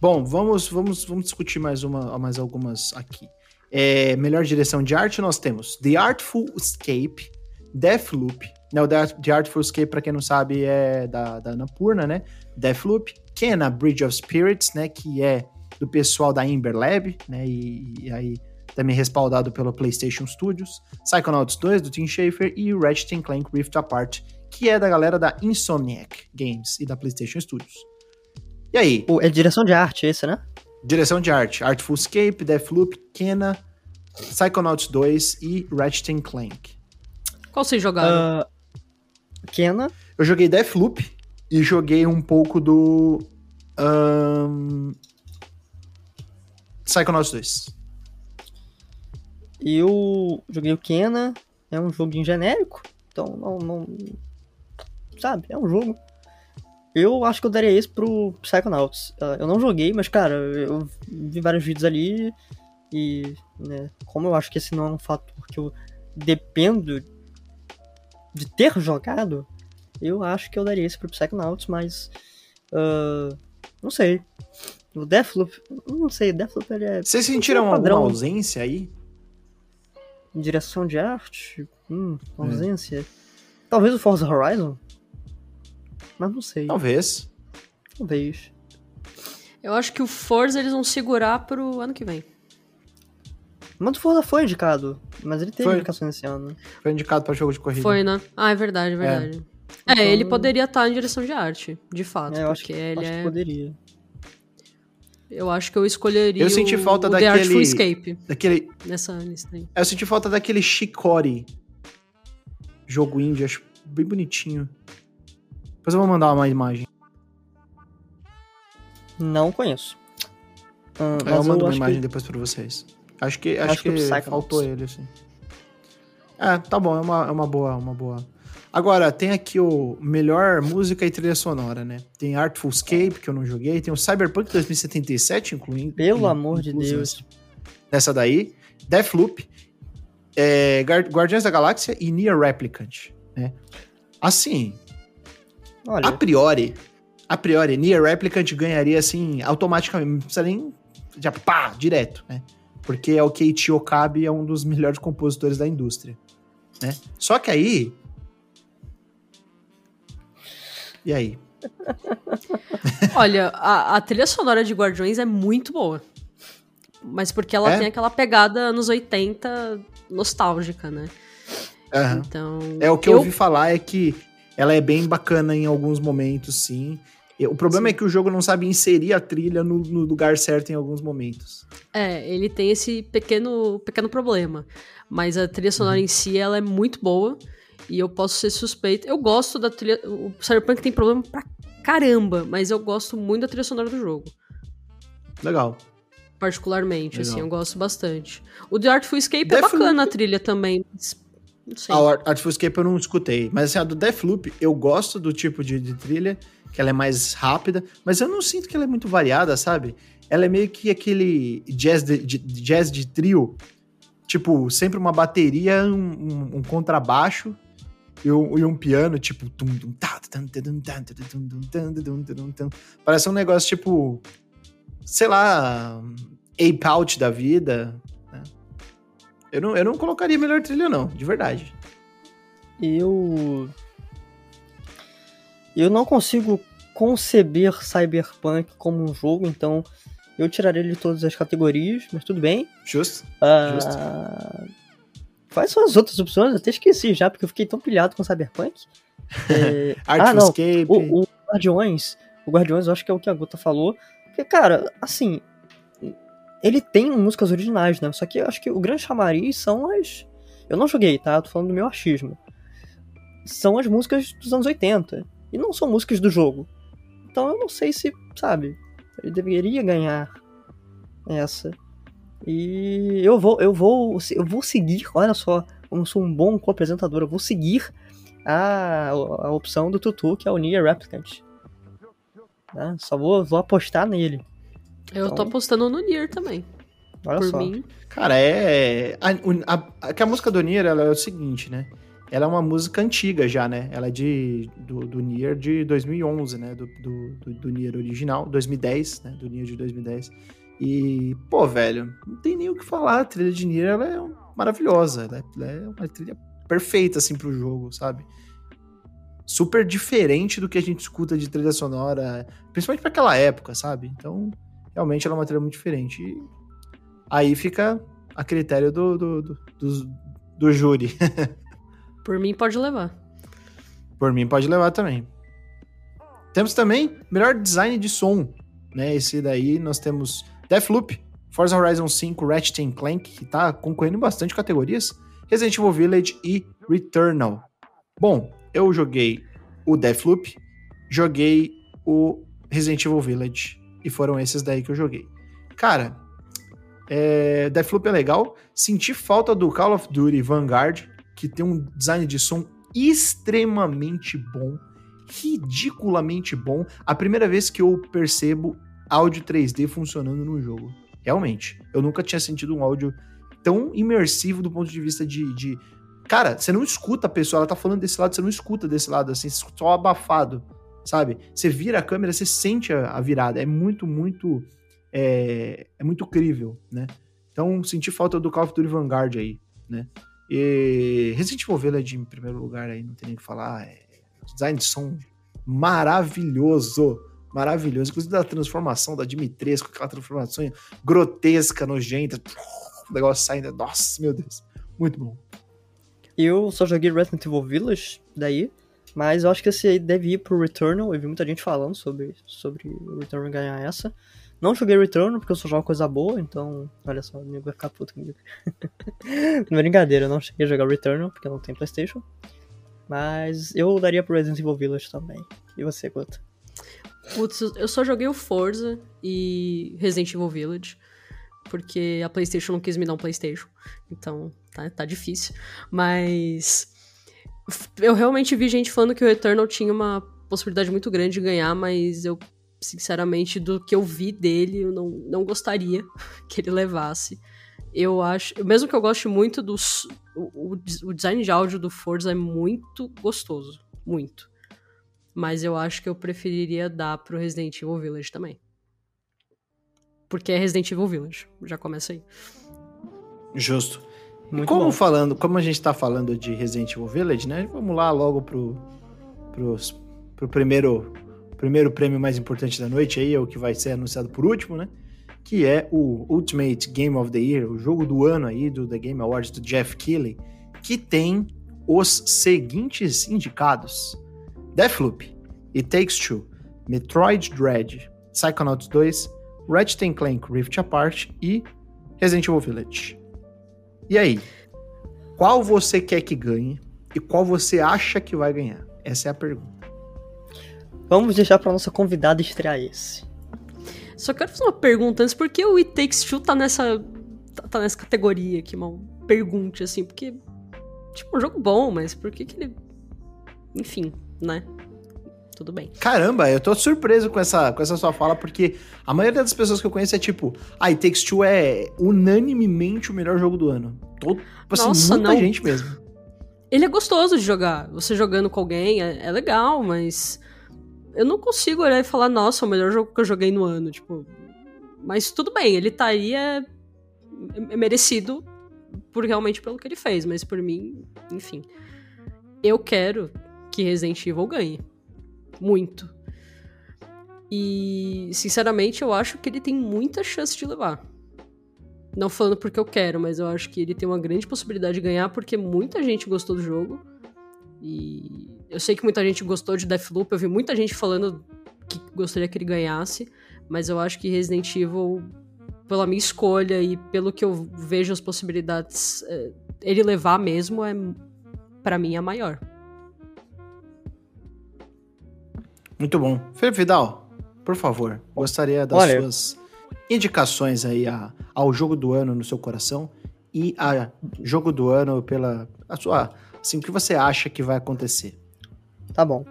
Bom, vamos, vamos, vamos discutir mais, uma, mais algumas aqui. É, melhor direção de arte, nós temos The Artful Escape, Deathloop. Não, The Artful Escape, para quem não sabe, é da, da Anapurna, né? Deathloop. Kena Bridge of Spirits, né? Que é do pessoal da Ember Lab, né? E, e aí também respaldado pelo PlayStation Studios. Psychonauts 2, do Tim Schafer. E Ratchet Clank Rift Apart, que é da galera da Insomniac Games e da PlayStation Studios. E aí? é direção de arte esse, né? Direção de arte. Artful Escape, Deathloop, Kena, Psychonauts 2 e Ratchet Clank. Qual vocês jogaram? Uh, Kena. Eu joguei Deathloop e joguei um pouco do... Um, Psychonauts 2. Eu joguei o Kena, é um joguinho genérico, então não, não. Sabe, é um jogo. Eu acho que eu daria esse pro Psychonauts. Ah, eu não joguei, mas cara, eu vi vários vídeos ali e, né, como eu acho que esse não é um fator que eu dependo de ter jogado, eu acho que eu daria esse pro Psychonauts, mas. Uh, não sei. O Deathloop, não sei, Deathloop ele é. Vocês sentiram é alguma ausência aí? Direção de arte? Hum, é. ausência. É. Talvez o Forza Horizon? Mas não sei. Talvez. Talvez. Eu acho que o Forza eles vão segurar pro ano que vem. Mas o Forza foi indicado. Mas ele teve foi. indicação esse ano. Foi indicado pra jogo de corrida. Foi, né? Ah, é verdade, é verdade. É, então... é ele poderia estar em direção de arte, de fato. É, eu acho, que, ele acho é... que poderia. Eu acho que eu escolheria eu senti falta o, daquele, The Artful Escape. Daquele, nessa lista aí. Eu senti falta daquele Shikori. Jogo indie, acho bem bonitinho. Depois eu vou mandar uma imagem. Não conheço. Hum, eu mando eu uma imagem que... depois pra vocês. Acho que, acho, acho que, que faltou ele, assim. É, tá bom, é uma, é uma boa, uma boa Agora, tem aqui o melhor música e trilha sonora, né? Tem Artful Escape, que eu não joguei. Tem o Cyberpunk 2077, incluindo. Pelo amor de Deus. Nessa daí. Deathloop. É, Guardiões da Galáxia e Nier Replicant, né? Assim, Olha. a priori, a priori, Nier Replicant ganharia, assim, automaticamente. Não precisa nem... Já, pá, direto, né? Porque é o Keiichi Okabe é um dos melhores compositores da indústria, né? Só que aí, e aí? Olha, a, a, trilha sonora de Guardiões é muito boa. Mas porque ela é? tem aquela pegada anos 80 nostálgica, né? Uhum. Então. É o que eu... eu ouvi falar é que ela é bem bacana em alguns momentos, sim. O problema sim. é que o jogo não sabe inserir a trilha no, no, lugar certo em alguns momentos. É, ele tem esse pequeno, pequeno problema. Mas a trilha sonora uhum. em si, ela é muito boa. E eu posso ser suspeito. Eu gosto da trilha. O Cyberpunk tem problema pra caramba, mas eu gosto muito da trilha sonora do jogo. Legal. Particularmente, Legal. assim, eu gosto bastante. O The Artful Escape é Deathloop... é bacana a trilha também. Não sei. A Artful Escape eu não escutei. Mas assim, a do Deathloop, eu gosto do tipo de, de trilha, que ela é mais rápida, mas eu não sinto que ela é muito variada, sabe? Ela é meio que aquele jazz de, de jazz de trio. Tipo, sempre uma bateria, um, um, um contrabaixo e um, e um piano, tipo. Parece um negócio tipo. Sei lá. Ape Out da vida. Né? Eu, não, eu não colocaria melhor trilha, não, de verdade. Eu. Eu não consigo conceber Cyberpunk como um jogo, então eu tiraria ele de todas as categorias, mas tudo bem. Justo. Uh, justo. Quais são as outras opções? Eu até esqueci já, porque eu fiquei tão pilhado com Cyberpunk. É... ah, não. O, o Guardiões. O Guardiões eu acho que é o que a Gota falou. Porque, cara, assim. Ele tem músicas originais, né? Só que eu acho que o grande chamariz são as. Eu não joguei, tá? Eu tô falando do meu achismo. São as músicas dos anos 80. E não são músicas do jogo. Então eu não sei se, sabe, ele deveria ganhar essa. E eu vou, eu vou, eu vou seguir, olha só, eu não sou um bom co-apresentador, eu vou seguir a, a opção do Tutu, que é o Nier Replicant. Né? Só vou, vou apostar nele. Eu então, tô apostando no Nier também. Olha por só. mim. Cara, é. A, a, a, a música do Nier ela é o seguinte, né? Ela é uma música antiga já, né? Ela é de, do, do Nier de 2011, né? Do, do, do, do Nier original, 2010, né? Do Nier de 2010. E, pô, velho, não tem nem o que falar. A trilha de Nier, ela é maravilhosa. Ela é uma trilha perfeita, assim, pro jogo, sabe? Super diferente do que a gente escuta de trilha sonora, principalmente para aquela época, sabe? Então, realmente ela é uma trilha muito diferente. E aí fica a critério do, do, do, do, do júri. Por mim, pode levar. Por mim, pode levar também. Temos também melhor design de som. Né? Esse daí nós temos Deathloop, Forza Horizon 5, Ratchet Clank, que tá concorrendo em bastante categorias, Resident Evil Village e Returnal. Bom, eu joguei o Deathloop, joguei o Resident Evil Village, e foram esses daí que eu joguei. Cara, é, Deathloop é legal, senti falta do Call of Duty Vanguard, que tem um design de som extremamente bom, ridiculamente bom. A primeira vez que eu percebo áudio 3D funcionando no jogo. Realmente. Eu nunca tinha sentido um áudio tão imersivo do ponto de vista de, de. Cara, você não escuta a pessoa, ela tá falando desse lado, você não escuta desse lado, assim, você só abafado, sabe? Você vira a câmera, você sente a, a virada. É muito, muito. É, é muito crível, né? Então, senti falta do Call of Duty Vanguard aí, né? E Resident Evil Village em primeiro lugar aí, não tem nem o que falar. É design de som maravilhoso. Maravilhoso. Inclusive da transformação da Dimitrescu, aquela transformação grotesca, nojenta. O negócio saindo. Nossa, meu Deus. Muito bom. Eu só joguei Resident Evil Village daí, mas eu acho que esse aí deve ir pro Returnal. Eu vi muita gente falando sobre, sobre o Returnal ganhar essa. Não joguei Return porque eu só jogo coisa boa, então, olha só, o amigo vai ficar puto comigo. não é brincadeira, eu não cheguei a jogar Return porque não tenho Playstation. Mas eu daria pro Resident Evil Village também. E você, Guto? Putz, eu só joguei o Forza e Resident Evil Village. Porque a PlayStation não quis me dar um PlayStation. Então, tá, tá difícil. Mas. Eu realmente vi gente falando que o Returnal tinha uma possibilidade muito grande de ganhar, mas eu sinceramente, do que eu vi dele, eu não, não gostaria que ele levasse. Eu acho. Mesmo que eu goste muito do. O, o design de áudio do Forza é muito gostoso. Muito. Mas eu acho que eu preferiria dar pro Resident Evil Village também. Porque é Resident Evil Village. Já começa aí. Justo. Muito como bom. falando, como a gente tá falando de Resident Evil Village, né? Vamos lá logo pro, pros, pro primeiro primeiro prêmio mais importante da noite aí é o que vai ser anunciado por último, né? Que é o Ultimate Game of the Year, o jogo do ano aí do The Game Awards do Jeff Keighley, que tem os seguintes indicados: Deathloop, It Takes Two, Metroid Dread, Psychonauts 2, Ratchet Clank Rift Apart e Resident Evil Village. E aí? Qual você quer que ganhe e qual você acha que vai ganhar? Essa é a pergunta. Vamos deixar pra nossa convidada estrear esse. Só quero fazer uma pergunta antes, por que o It Takes Two tá nessa, tá, tá nessa categoria aqui, uma pergunta, assim, porque, tipo, um jogo bom, mas por que que ele... Enfim, né? Tudo bem. Caramba, eu tô surpreso com essa, com essa sua fala, porque a maioria das pessoas que eu conheço é tipo, ah, It Takes Two é unanimemente o melhor jogo do ano. Todo, tipo assim, Nossa, muita não. gente mesmo. Ele é gostoso de jogar. Você jogando com alguém é, é legal, mas eu não consigo olhar e falar, nossa, o melhor jogo que eu joguei no ano, tipo. Mas tudo bem, ele tá aí, é, é merecido por realmente pelo que ele fez, mas por mim, enfim. Eu quero que Resident Evil ganhe. Muito. E, sinceramente, eu acho que ele tem muita chance de levar. Não falando porque eu quero, mas eu acho que ele tem uma grande possibilidade de ganhar porque muita gente gostou do jogo. E eu sei que muita gente gostou de Deathloop, eu vi muita gente falando que gostaria que ele ganhasse, mas eu acho que Resident Evil, pela minha escolha e pelo que eu vejo as possibilidades, é, ele levar mesmo é, para mim, a maior. Muito bom. Felipe Vidal, por favor, gostaria das Olha, suas indicações aí a, ao jogo do ano no seu coração e a jogo do ano pela a sua, assim, o que você acha que vai acontecer? Tá bom.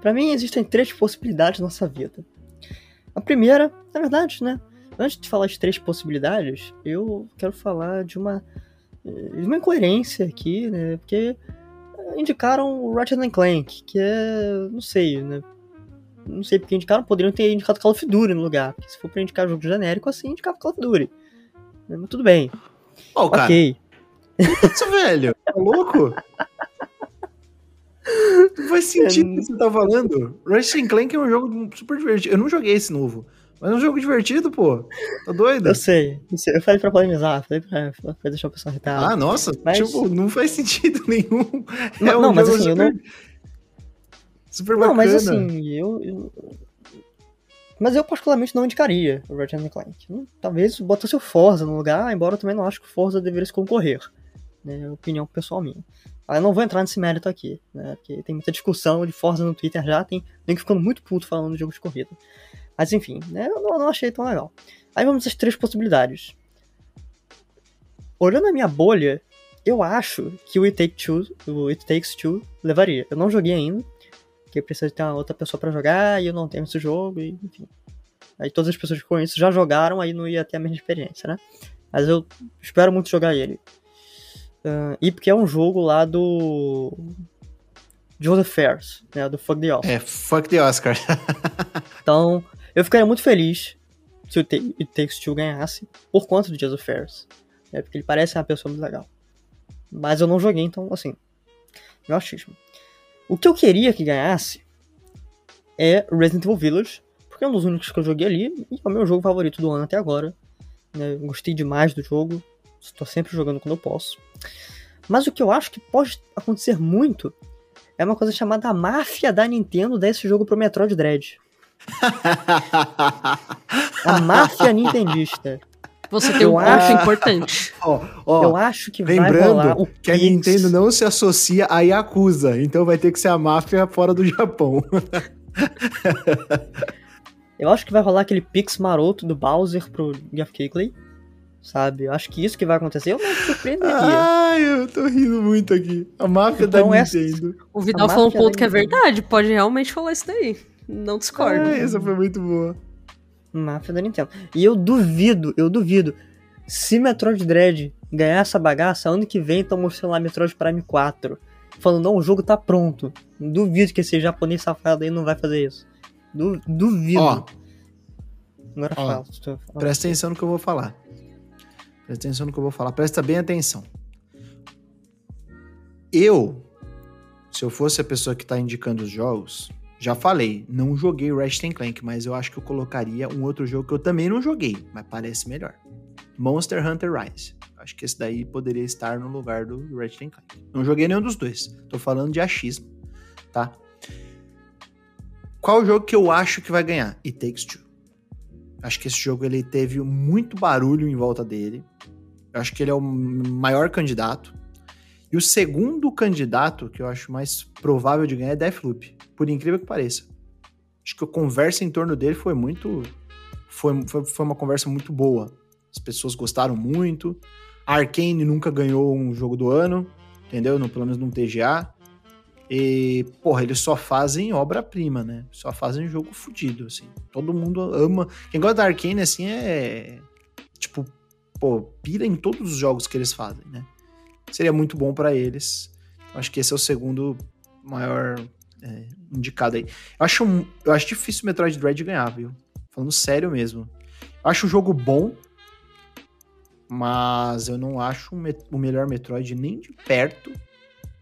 Para mim existem três possibilidades na nossa vida. A primeira, na verdade, né? Antes de falar de três possibilidades, eu quero falar de uma de uma incoerência aqui, né? Porque indicaram o Ratchet Clank, que é, não sei, né? Não sei porque indicaram, poderiam ter indicado Call of Duty no lugar. Porque se for pra indicar jogo genérico assim, indicava Call of Duty. Mas tudo bem. Oh, cara. Ok. Isso, velho. Tá louco? Não faz sentido o que você tá falando. Ratchet Clank é um jogo super divertido. Eu não joguei esse novo. Mas é um jogo divertido, pô. Tá doido? Eu sei. Eu falei pra polemizar, falei pra, pra deixar o pessoal irritado. Ah, nossa. Mas... Tipo, não faz sentido nenhum. Não, é um não mas assim, super, eu não. Super bacana. Não, mas assim, eu, eu. Mas eu particularmente não indicaria o Ratchet Clank. Talvez botasse o Forza no lugar, embora eu também não acho que o Forza deveria se concorrer. Né, é opinião pessoal minha. Ah, eu não vou entrar nesse mérito aqui, né? Porque tem muita discussão de Forza no Twitter já, tem, tem que ficando muito puto falando de jogo de corrida. Mas enfim, né? Eu não, não achei tão legal. Aí vamos às três possibilidades. Olhando a minha bolha, eu acho que o It, Take Two, o It Takes Two levaria. Eu não joguei ainda, porque precisa ter uma outra pessoa para jogar e eu não tenho esse jogo, e, enfim. Aí todas as pessoas que conheço já jogaram, aí não ia ter a mesma experiência, né? Mas eu espero muito jogar ele. Uh, e porque é um jogo lá do. Joseph Fairs, né? Do Fuck the Oscar. É, Fuck the Oscar. então, eu ficaria muito feliz se o It Takes Two ganhasse por conta do Joseph Fairs. Né, porque ele parece uma pessoa muito legal. Mas eu não joguei, então, assim. Meu achismo. O que eu queria que ganhasse é Resident Evil Village, porque é um dos únicos que eu joguei ali e é o meu jogo favorito do ano até agora. Né? Gostei demais do jogo. Estou sempre jogando quando eu posso. Mas o que eu acho que pode acontecer muito é uma coisa chamada máfia da Nintendo dar esse jogo pro Metroid Dread. a máfia nintendista. Você tem um acho importante. Ó, ó, eu acho que lembrando vai o que a Nintendo não se associa a Yakuza, então vai ter que ser a máfia fora do Japão. eu acho que vai rolar aquele pix maroto do Bowser pro Geoff Keighley sabe? Eu acho que isso que vai acontecer, eu não me surpreenderia. Ai, eu tô rindo muito aqui. A máfia então, da Nintendo. Essa... O Vidal falou um ponto que é verdade, pode realmente falar isso daí. Não discordo. Ah, essa foi muito boa. Máfia da Nintendo. E eu duvido, eu duvido. Se Metroid Dread ganhar essa bagaça, ano que vem estão mostrando lá Metroid Prime 4. Falando, não, o jogo tá pronto. Duvido que esse japonês safado aí não vai fazer isso. Du duvido. Ó, Agora ó, fala. Presta atenção no que eu vou falar. Presta atenção no que eu vou falar. Presta bem atenção. Eu, se eu fosse a pessoa que está indicando os jogos, já falei, não joguei Ratchet Clank, mas eu acho que eu colocaria um outro jogo que eu também não joguei, mas parece melhor. Monster Hunter Rise. Acho que esse daí poderia estar no lugar do Ratchet Clank. Não joguei nenhum dos dois. Tô falando de achismo, tá? Qual jogo que eu acho que vai ganhar? It Takes Two. Acho que esse jogo ele teve muito barulho em volta dele. Eu acho que ele é o maior candidato. E o segundo candidato, que eu acho mais provável de ganhar, é Deathloop. Por incrível que pareça. Acho que a conversa em torno dele foi muito. Foi, foi, foi uma conversa muito boa. As pessoas gostaram muito. Arkane nunca ganhou um jogo do ano, entendeu? No, pelo menos no TGA. E, porra, eles só fazem obra-prima, né? Só fazem jogo fodido, assim. Todo mundo ama. Quem gosta da Arkane, assim, é. Tipo, pô, pira em todos os jogos que eles fazem, né? Seria muito bom para eles. Acho que esse é o segundo maior é, indicado aí. Eu acho, eu acho difícil o Metroid Dread ganhar, viu? Falando sério mesmo. Eu acho o jogo bom, mas eu não acho o melhor Metroid nem de perto,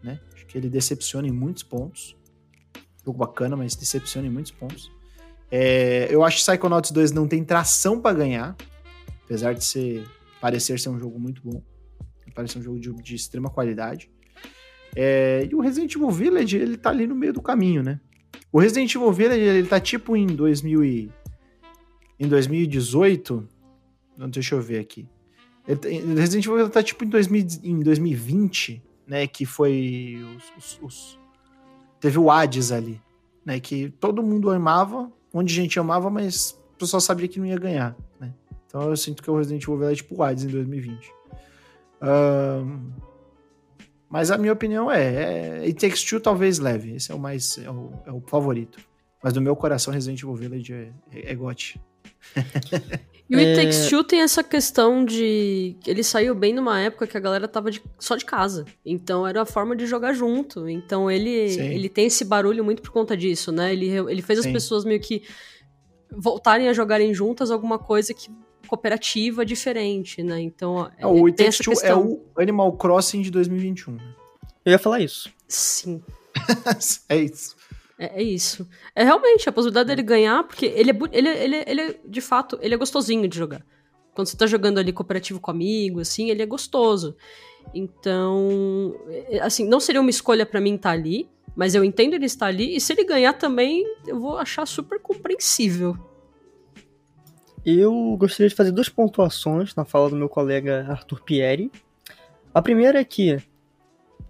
né? que ele decepciona em muitos pontos. Jogo bacana, mas decepciona em muitos pontos. É, eu acho que Psychonauts 2 não tem tração para ganhar, apesar de ser parecer ser um jogo muito bom. Parece um jogo de, de extrema qualidade. É, e o Resident Evil Village, ele tá ali no meio do caminho, né? O Resident Evil Village, ele tá tipo em 2000 e, em 2018. Não, deixa eu ver aqui. Resident Evil tá tipo em, 2000, em 2020 né? Que foi os, os, os, teve o Hades ali, né? Que todo mundo amava, onde gente amava, mas o pessoal sabia que não ia ganhar, né? Então eu sinto que o Resident Evil é tipo o Hades em 2020. Um, Mas a minha opinião é, é It Takes Two talvez leve. Esse é o mais, é o, é o favorito. Mas do meu coração, Resident Evil Village é, é, é GOT. E o It Takes Two tem essa questão de. Ele saiu bem numa época que a galera tava de... só de casa. Então era a forma de jogar junto. Então ele, ele tem esse barulho muito por conta disso, né? Ele, ele fez as Sim. pessoas meio que voltarem a jogarem juntas alguma coisa que cooperativa diferente, né? Então. É, o It Takes Two é o Animal Crossing de 2021. Eu ia falar isso. Sim. é isso. É, é, isso. É realmente a possibilidade dele ganhar, porque ele é, ele, ele, ele, de fato, ele é gostosinho de jogar. Quando você tá jogando ali cooperativo com amigo, assim, ele é gostoso. Então, é, assim, não seria uma escolha para mim estar tá ali, mas eu entendo ele estar ali, e se ele ganhar também, eu vou achar super compreensível. Eu gostaria de fazer duas pontuações na fala do meu colega Arthur Pieri. A primeira é que,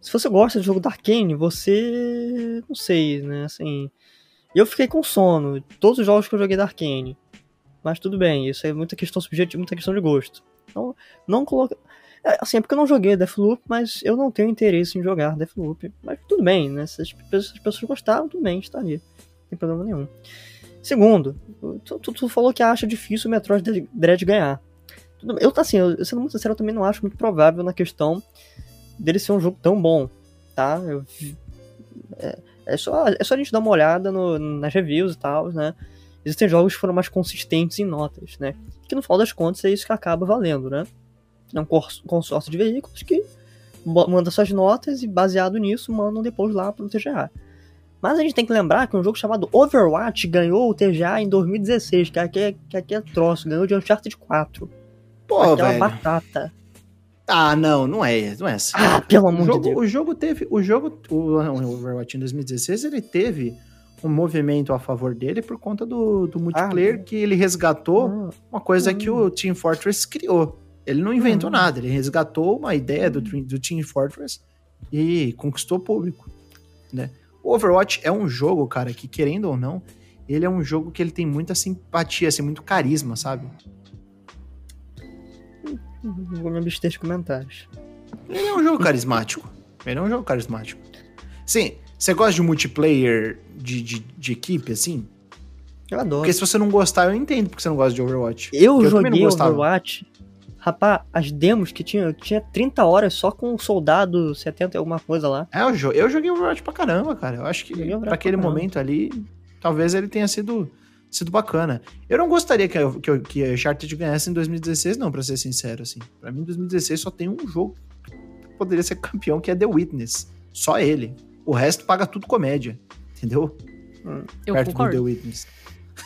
se você gosta de jogo da Arkane, você. não sei, né? Assim. Eu fiquei com sono. Todos os jogos que eu joguei da Arkane. Mas tudo bem, isso é muita questão subjetiva, muita questão de gosto. Então, não coloca. É, assim, é porque eu não joguei Deathloop, mas eu não tenho interesse em jogar Deathloop. Mas tudo bem, né? Se as pessoas gostaram, tudo bem, está ali. Não tem problema nenhum. Segundo, tu, tu, tu, falou que acha difícil o Metroid Dread ganhar. Eu, assim, eu, sendo muito sincero, eu também não acho muito provável na questão dele ser um jogo tão bom, tá? Eu, é, é, só, é só a gente dar uma olhada no, nas reviews e tal, né? Existem jogos que foram mais consistentes em notas, né? Que no final das contas é isso que acaba valendo, né? É um consórcio de veículos que manda suas notas e baseado nisso mandam depois lá pro TGA. Mas a gente tem que lembrar que um jogo chamado Overwatch ganhou o TGA em 2016, que aqui é, que aqui é troço, ganhou de Uncharted 4. Pô, Aquela velho. batata. Ah, não, não é, não é assim. Ah, pelo amor jogo, de Deus. O jogo teve, o jogo, o Overwatch em 2016, ele teve um movimento a favor dele por conta do, do multiplayer ah, que ele resgatou ah, uma coisa que o Team Fortress criou. Ele não inventou nada, ele resgatou uma ideia do, do Team Fortress e conquistou o público, né? O Overwatch é um jogo, cara, que querendo ou não, ele é um jogo que ele tem muita simpatia, assim, muito carisma, sabe? Vou me abster de comentários. Ele é um jogo carismático. Ele é um jogo carismático. Sim, você gosta de multiplayer de, de, de, equipe, assim? Eu adoro. Porque se você não gostar, eu entendo porque você não gosta de Overwatch. Eu, eu joguei Overwatch Rapaz, as demos que tinha, tinha 30 horas só com o soldado 70 e alguma coisa lá. É, eu, eu joguei Overwatch pra caramba, cara. Eu acho que pra aquele pra momento ali, talvez ele tenha sido, sido bacana. Eu não gostaria que, que, que a Uncharted ganhasse em 2016, não, pra ser sincero, assim. Pra mim, em 2016 só tem um jogo que poderia ser campeão, que é The Witness. Só ele. O resto paga tudo comédia, entendeu? Eu Perto concordo. do The Witness.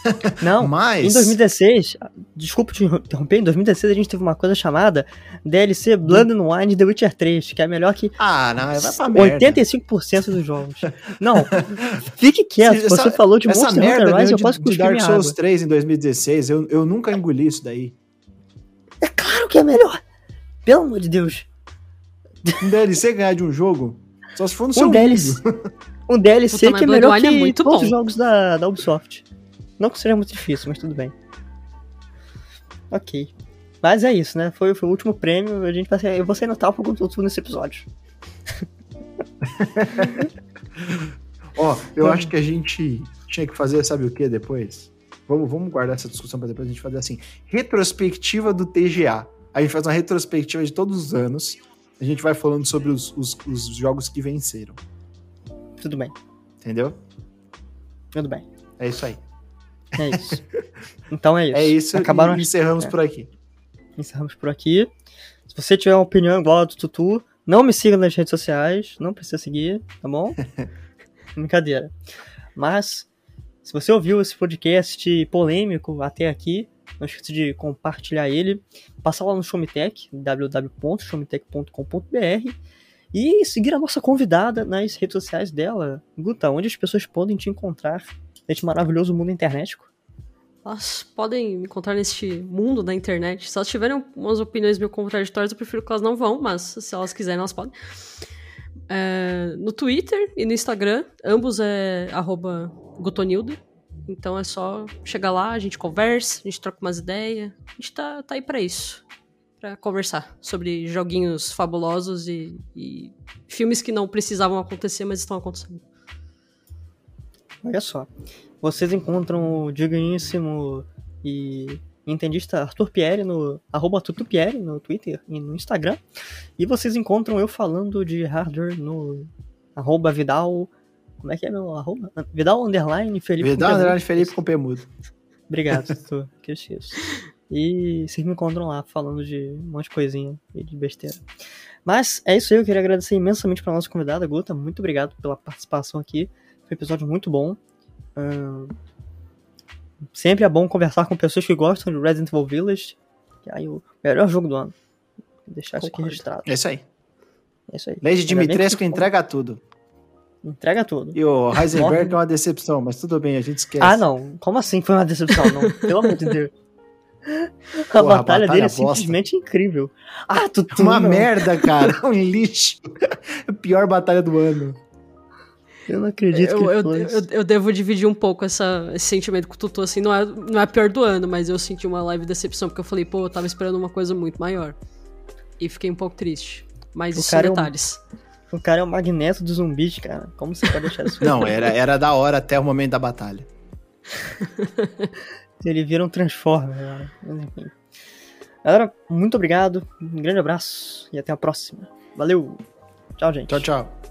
Não, mas... em 2016, desculpa te interromper, em 2016 a gente teve uma coisa chamada DLC Blood and Wine The Witcher 3, que é melhor que ah, não, vai pra merda. 85% dos jogos. Não, fique quieto, essa, você falou de essa Monster merda Hunter Rise, eu posso de, de Dark Souls água. 3 em 2016, eu, eu nunca engoli isso daí. É claro que é melhor. Pelo amor de Deus. Um DLC ganhar de um jogo, só se for no um seu DLC, Um DLC Puta, que é melhor que é todos bom. os jogos da, da Ubisoft. Não que seja muito difícil, mas tudo bem. Ok. Mas é isso, né? Foi, foi o último prêmio. A gente vai ser, eu vou ser notar com tudo nesse episódio. Ó, oh, eu acho que a gente tinha que fazer, sabe o que depois? Vamos, vamos guardar essa discussão para depois a gente fazer assim. Retrospectiva do TGA. A gente faz uma retrospectiva de todos os anos. A gente vai falando sobre os, os, os jogos que venceram. Tudo bem. Entendeu? Tudo bem. É isso aí. É isso. Então é isso. É isso. Acabaram... E encerramos é. por aqui. Encerramos por aqui. Se você tiver uma opinião igual a do Tutu, não me siga nas redes sociais. Não precisa seguir, tá bom? Brincadeira. Mas, se você ouviu esse podcast polêmico até aqui, não esqueça de compartilhar ele. Passa lá no Showmetech, www.showmetech.com.br e seguir a nossa convidada nas redes sociais dela. Guta, onde as pessoas podem te encontrar neste maravilhoso mundo internetico? Elas podem me encontrar neste mundo da internet. Se elas tiverem umas opiniões meio contraditórias, eu prefiro que elas não vão, mas se elas quiserem, elas podem. É, no Twitter e no Instagram, ambos é arroba Gotonildo. Então é só chegar lá, a gente conversa, a gente troca umas ideias. A gente tá, tá aí pra isso. para conversar sobre joguinhos fabulosos e, e filmes que não precisavam acontecer, mas estão acontecendo. Olha só. Vocês encontram o digníssimo e entendista Arthur Pierre no arroba Pierre no Twitter e no Instagram. E vocês encontram eu falando de hardware no arroba Vidal. Como é que é meu arroba? Vidal Underline Felipe Vidal Underline Felipe com P mudo. Obrigado, Arthur. que esqueço. E vocês me encontram lá falando de um monte de coisinha e de besteira. Mas é isso aí, eu queria agradecer imensamente para nossa convidada, Guta. Muito obrigado pela participação aqui. Um episódio muito bom. sempre é bom conversar com pessoas que gostam de Resident Evil Village. Que é aí o melhor jogo do ano. Vou deixar Concordo. isso aqui registrado. É isso aí. É isso aí. Lei de Dimitrescu entrega tudo. Entrega tudo. E o Heisenberg é uma decepção, mas tudo bem, a gente esquece. Ah, não. Como assim foi uma decepção? Não, pelo amor de Deus. A, Porra, batalha, a batalha dele é simplesmente incrível. Ah, tu, tu Uma não. merda, cara. um lixo. A pior batalha do ano. Eu não acredito eu, que eu, eu, eu, devo dividir um pouco essa, esse sentimento com o Tutu, assim, não é, não é a pior do ano, mas eu senti uma leve decepção, porque eu falei, pô, eu tava esperando uma coisa muito maior. E fiquei um pouco triste. Mas o isso são detalhes. É um, o cara é o magneto dos zumbis, cara. Como você pode deixar isso? não, era, era da hora até o momento da batalha. Ele vira um Transformer, cara. Enfim. Galera, muito obrigado. Um grande abraço e até a próxima. Valeu. Tchau, gente. Tchau, tchau.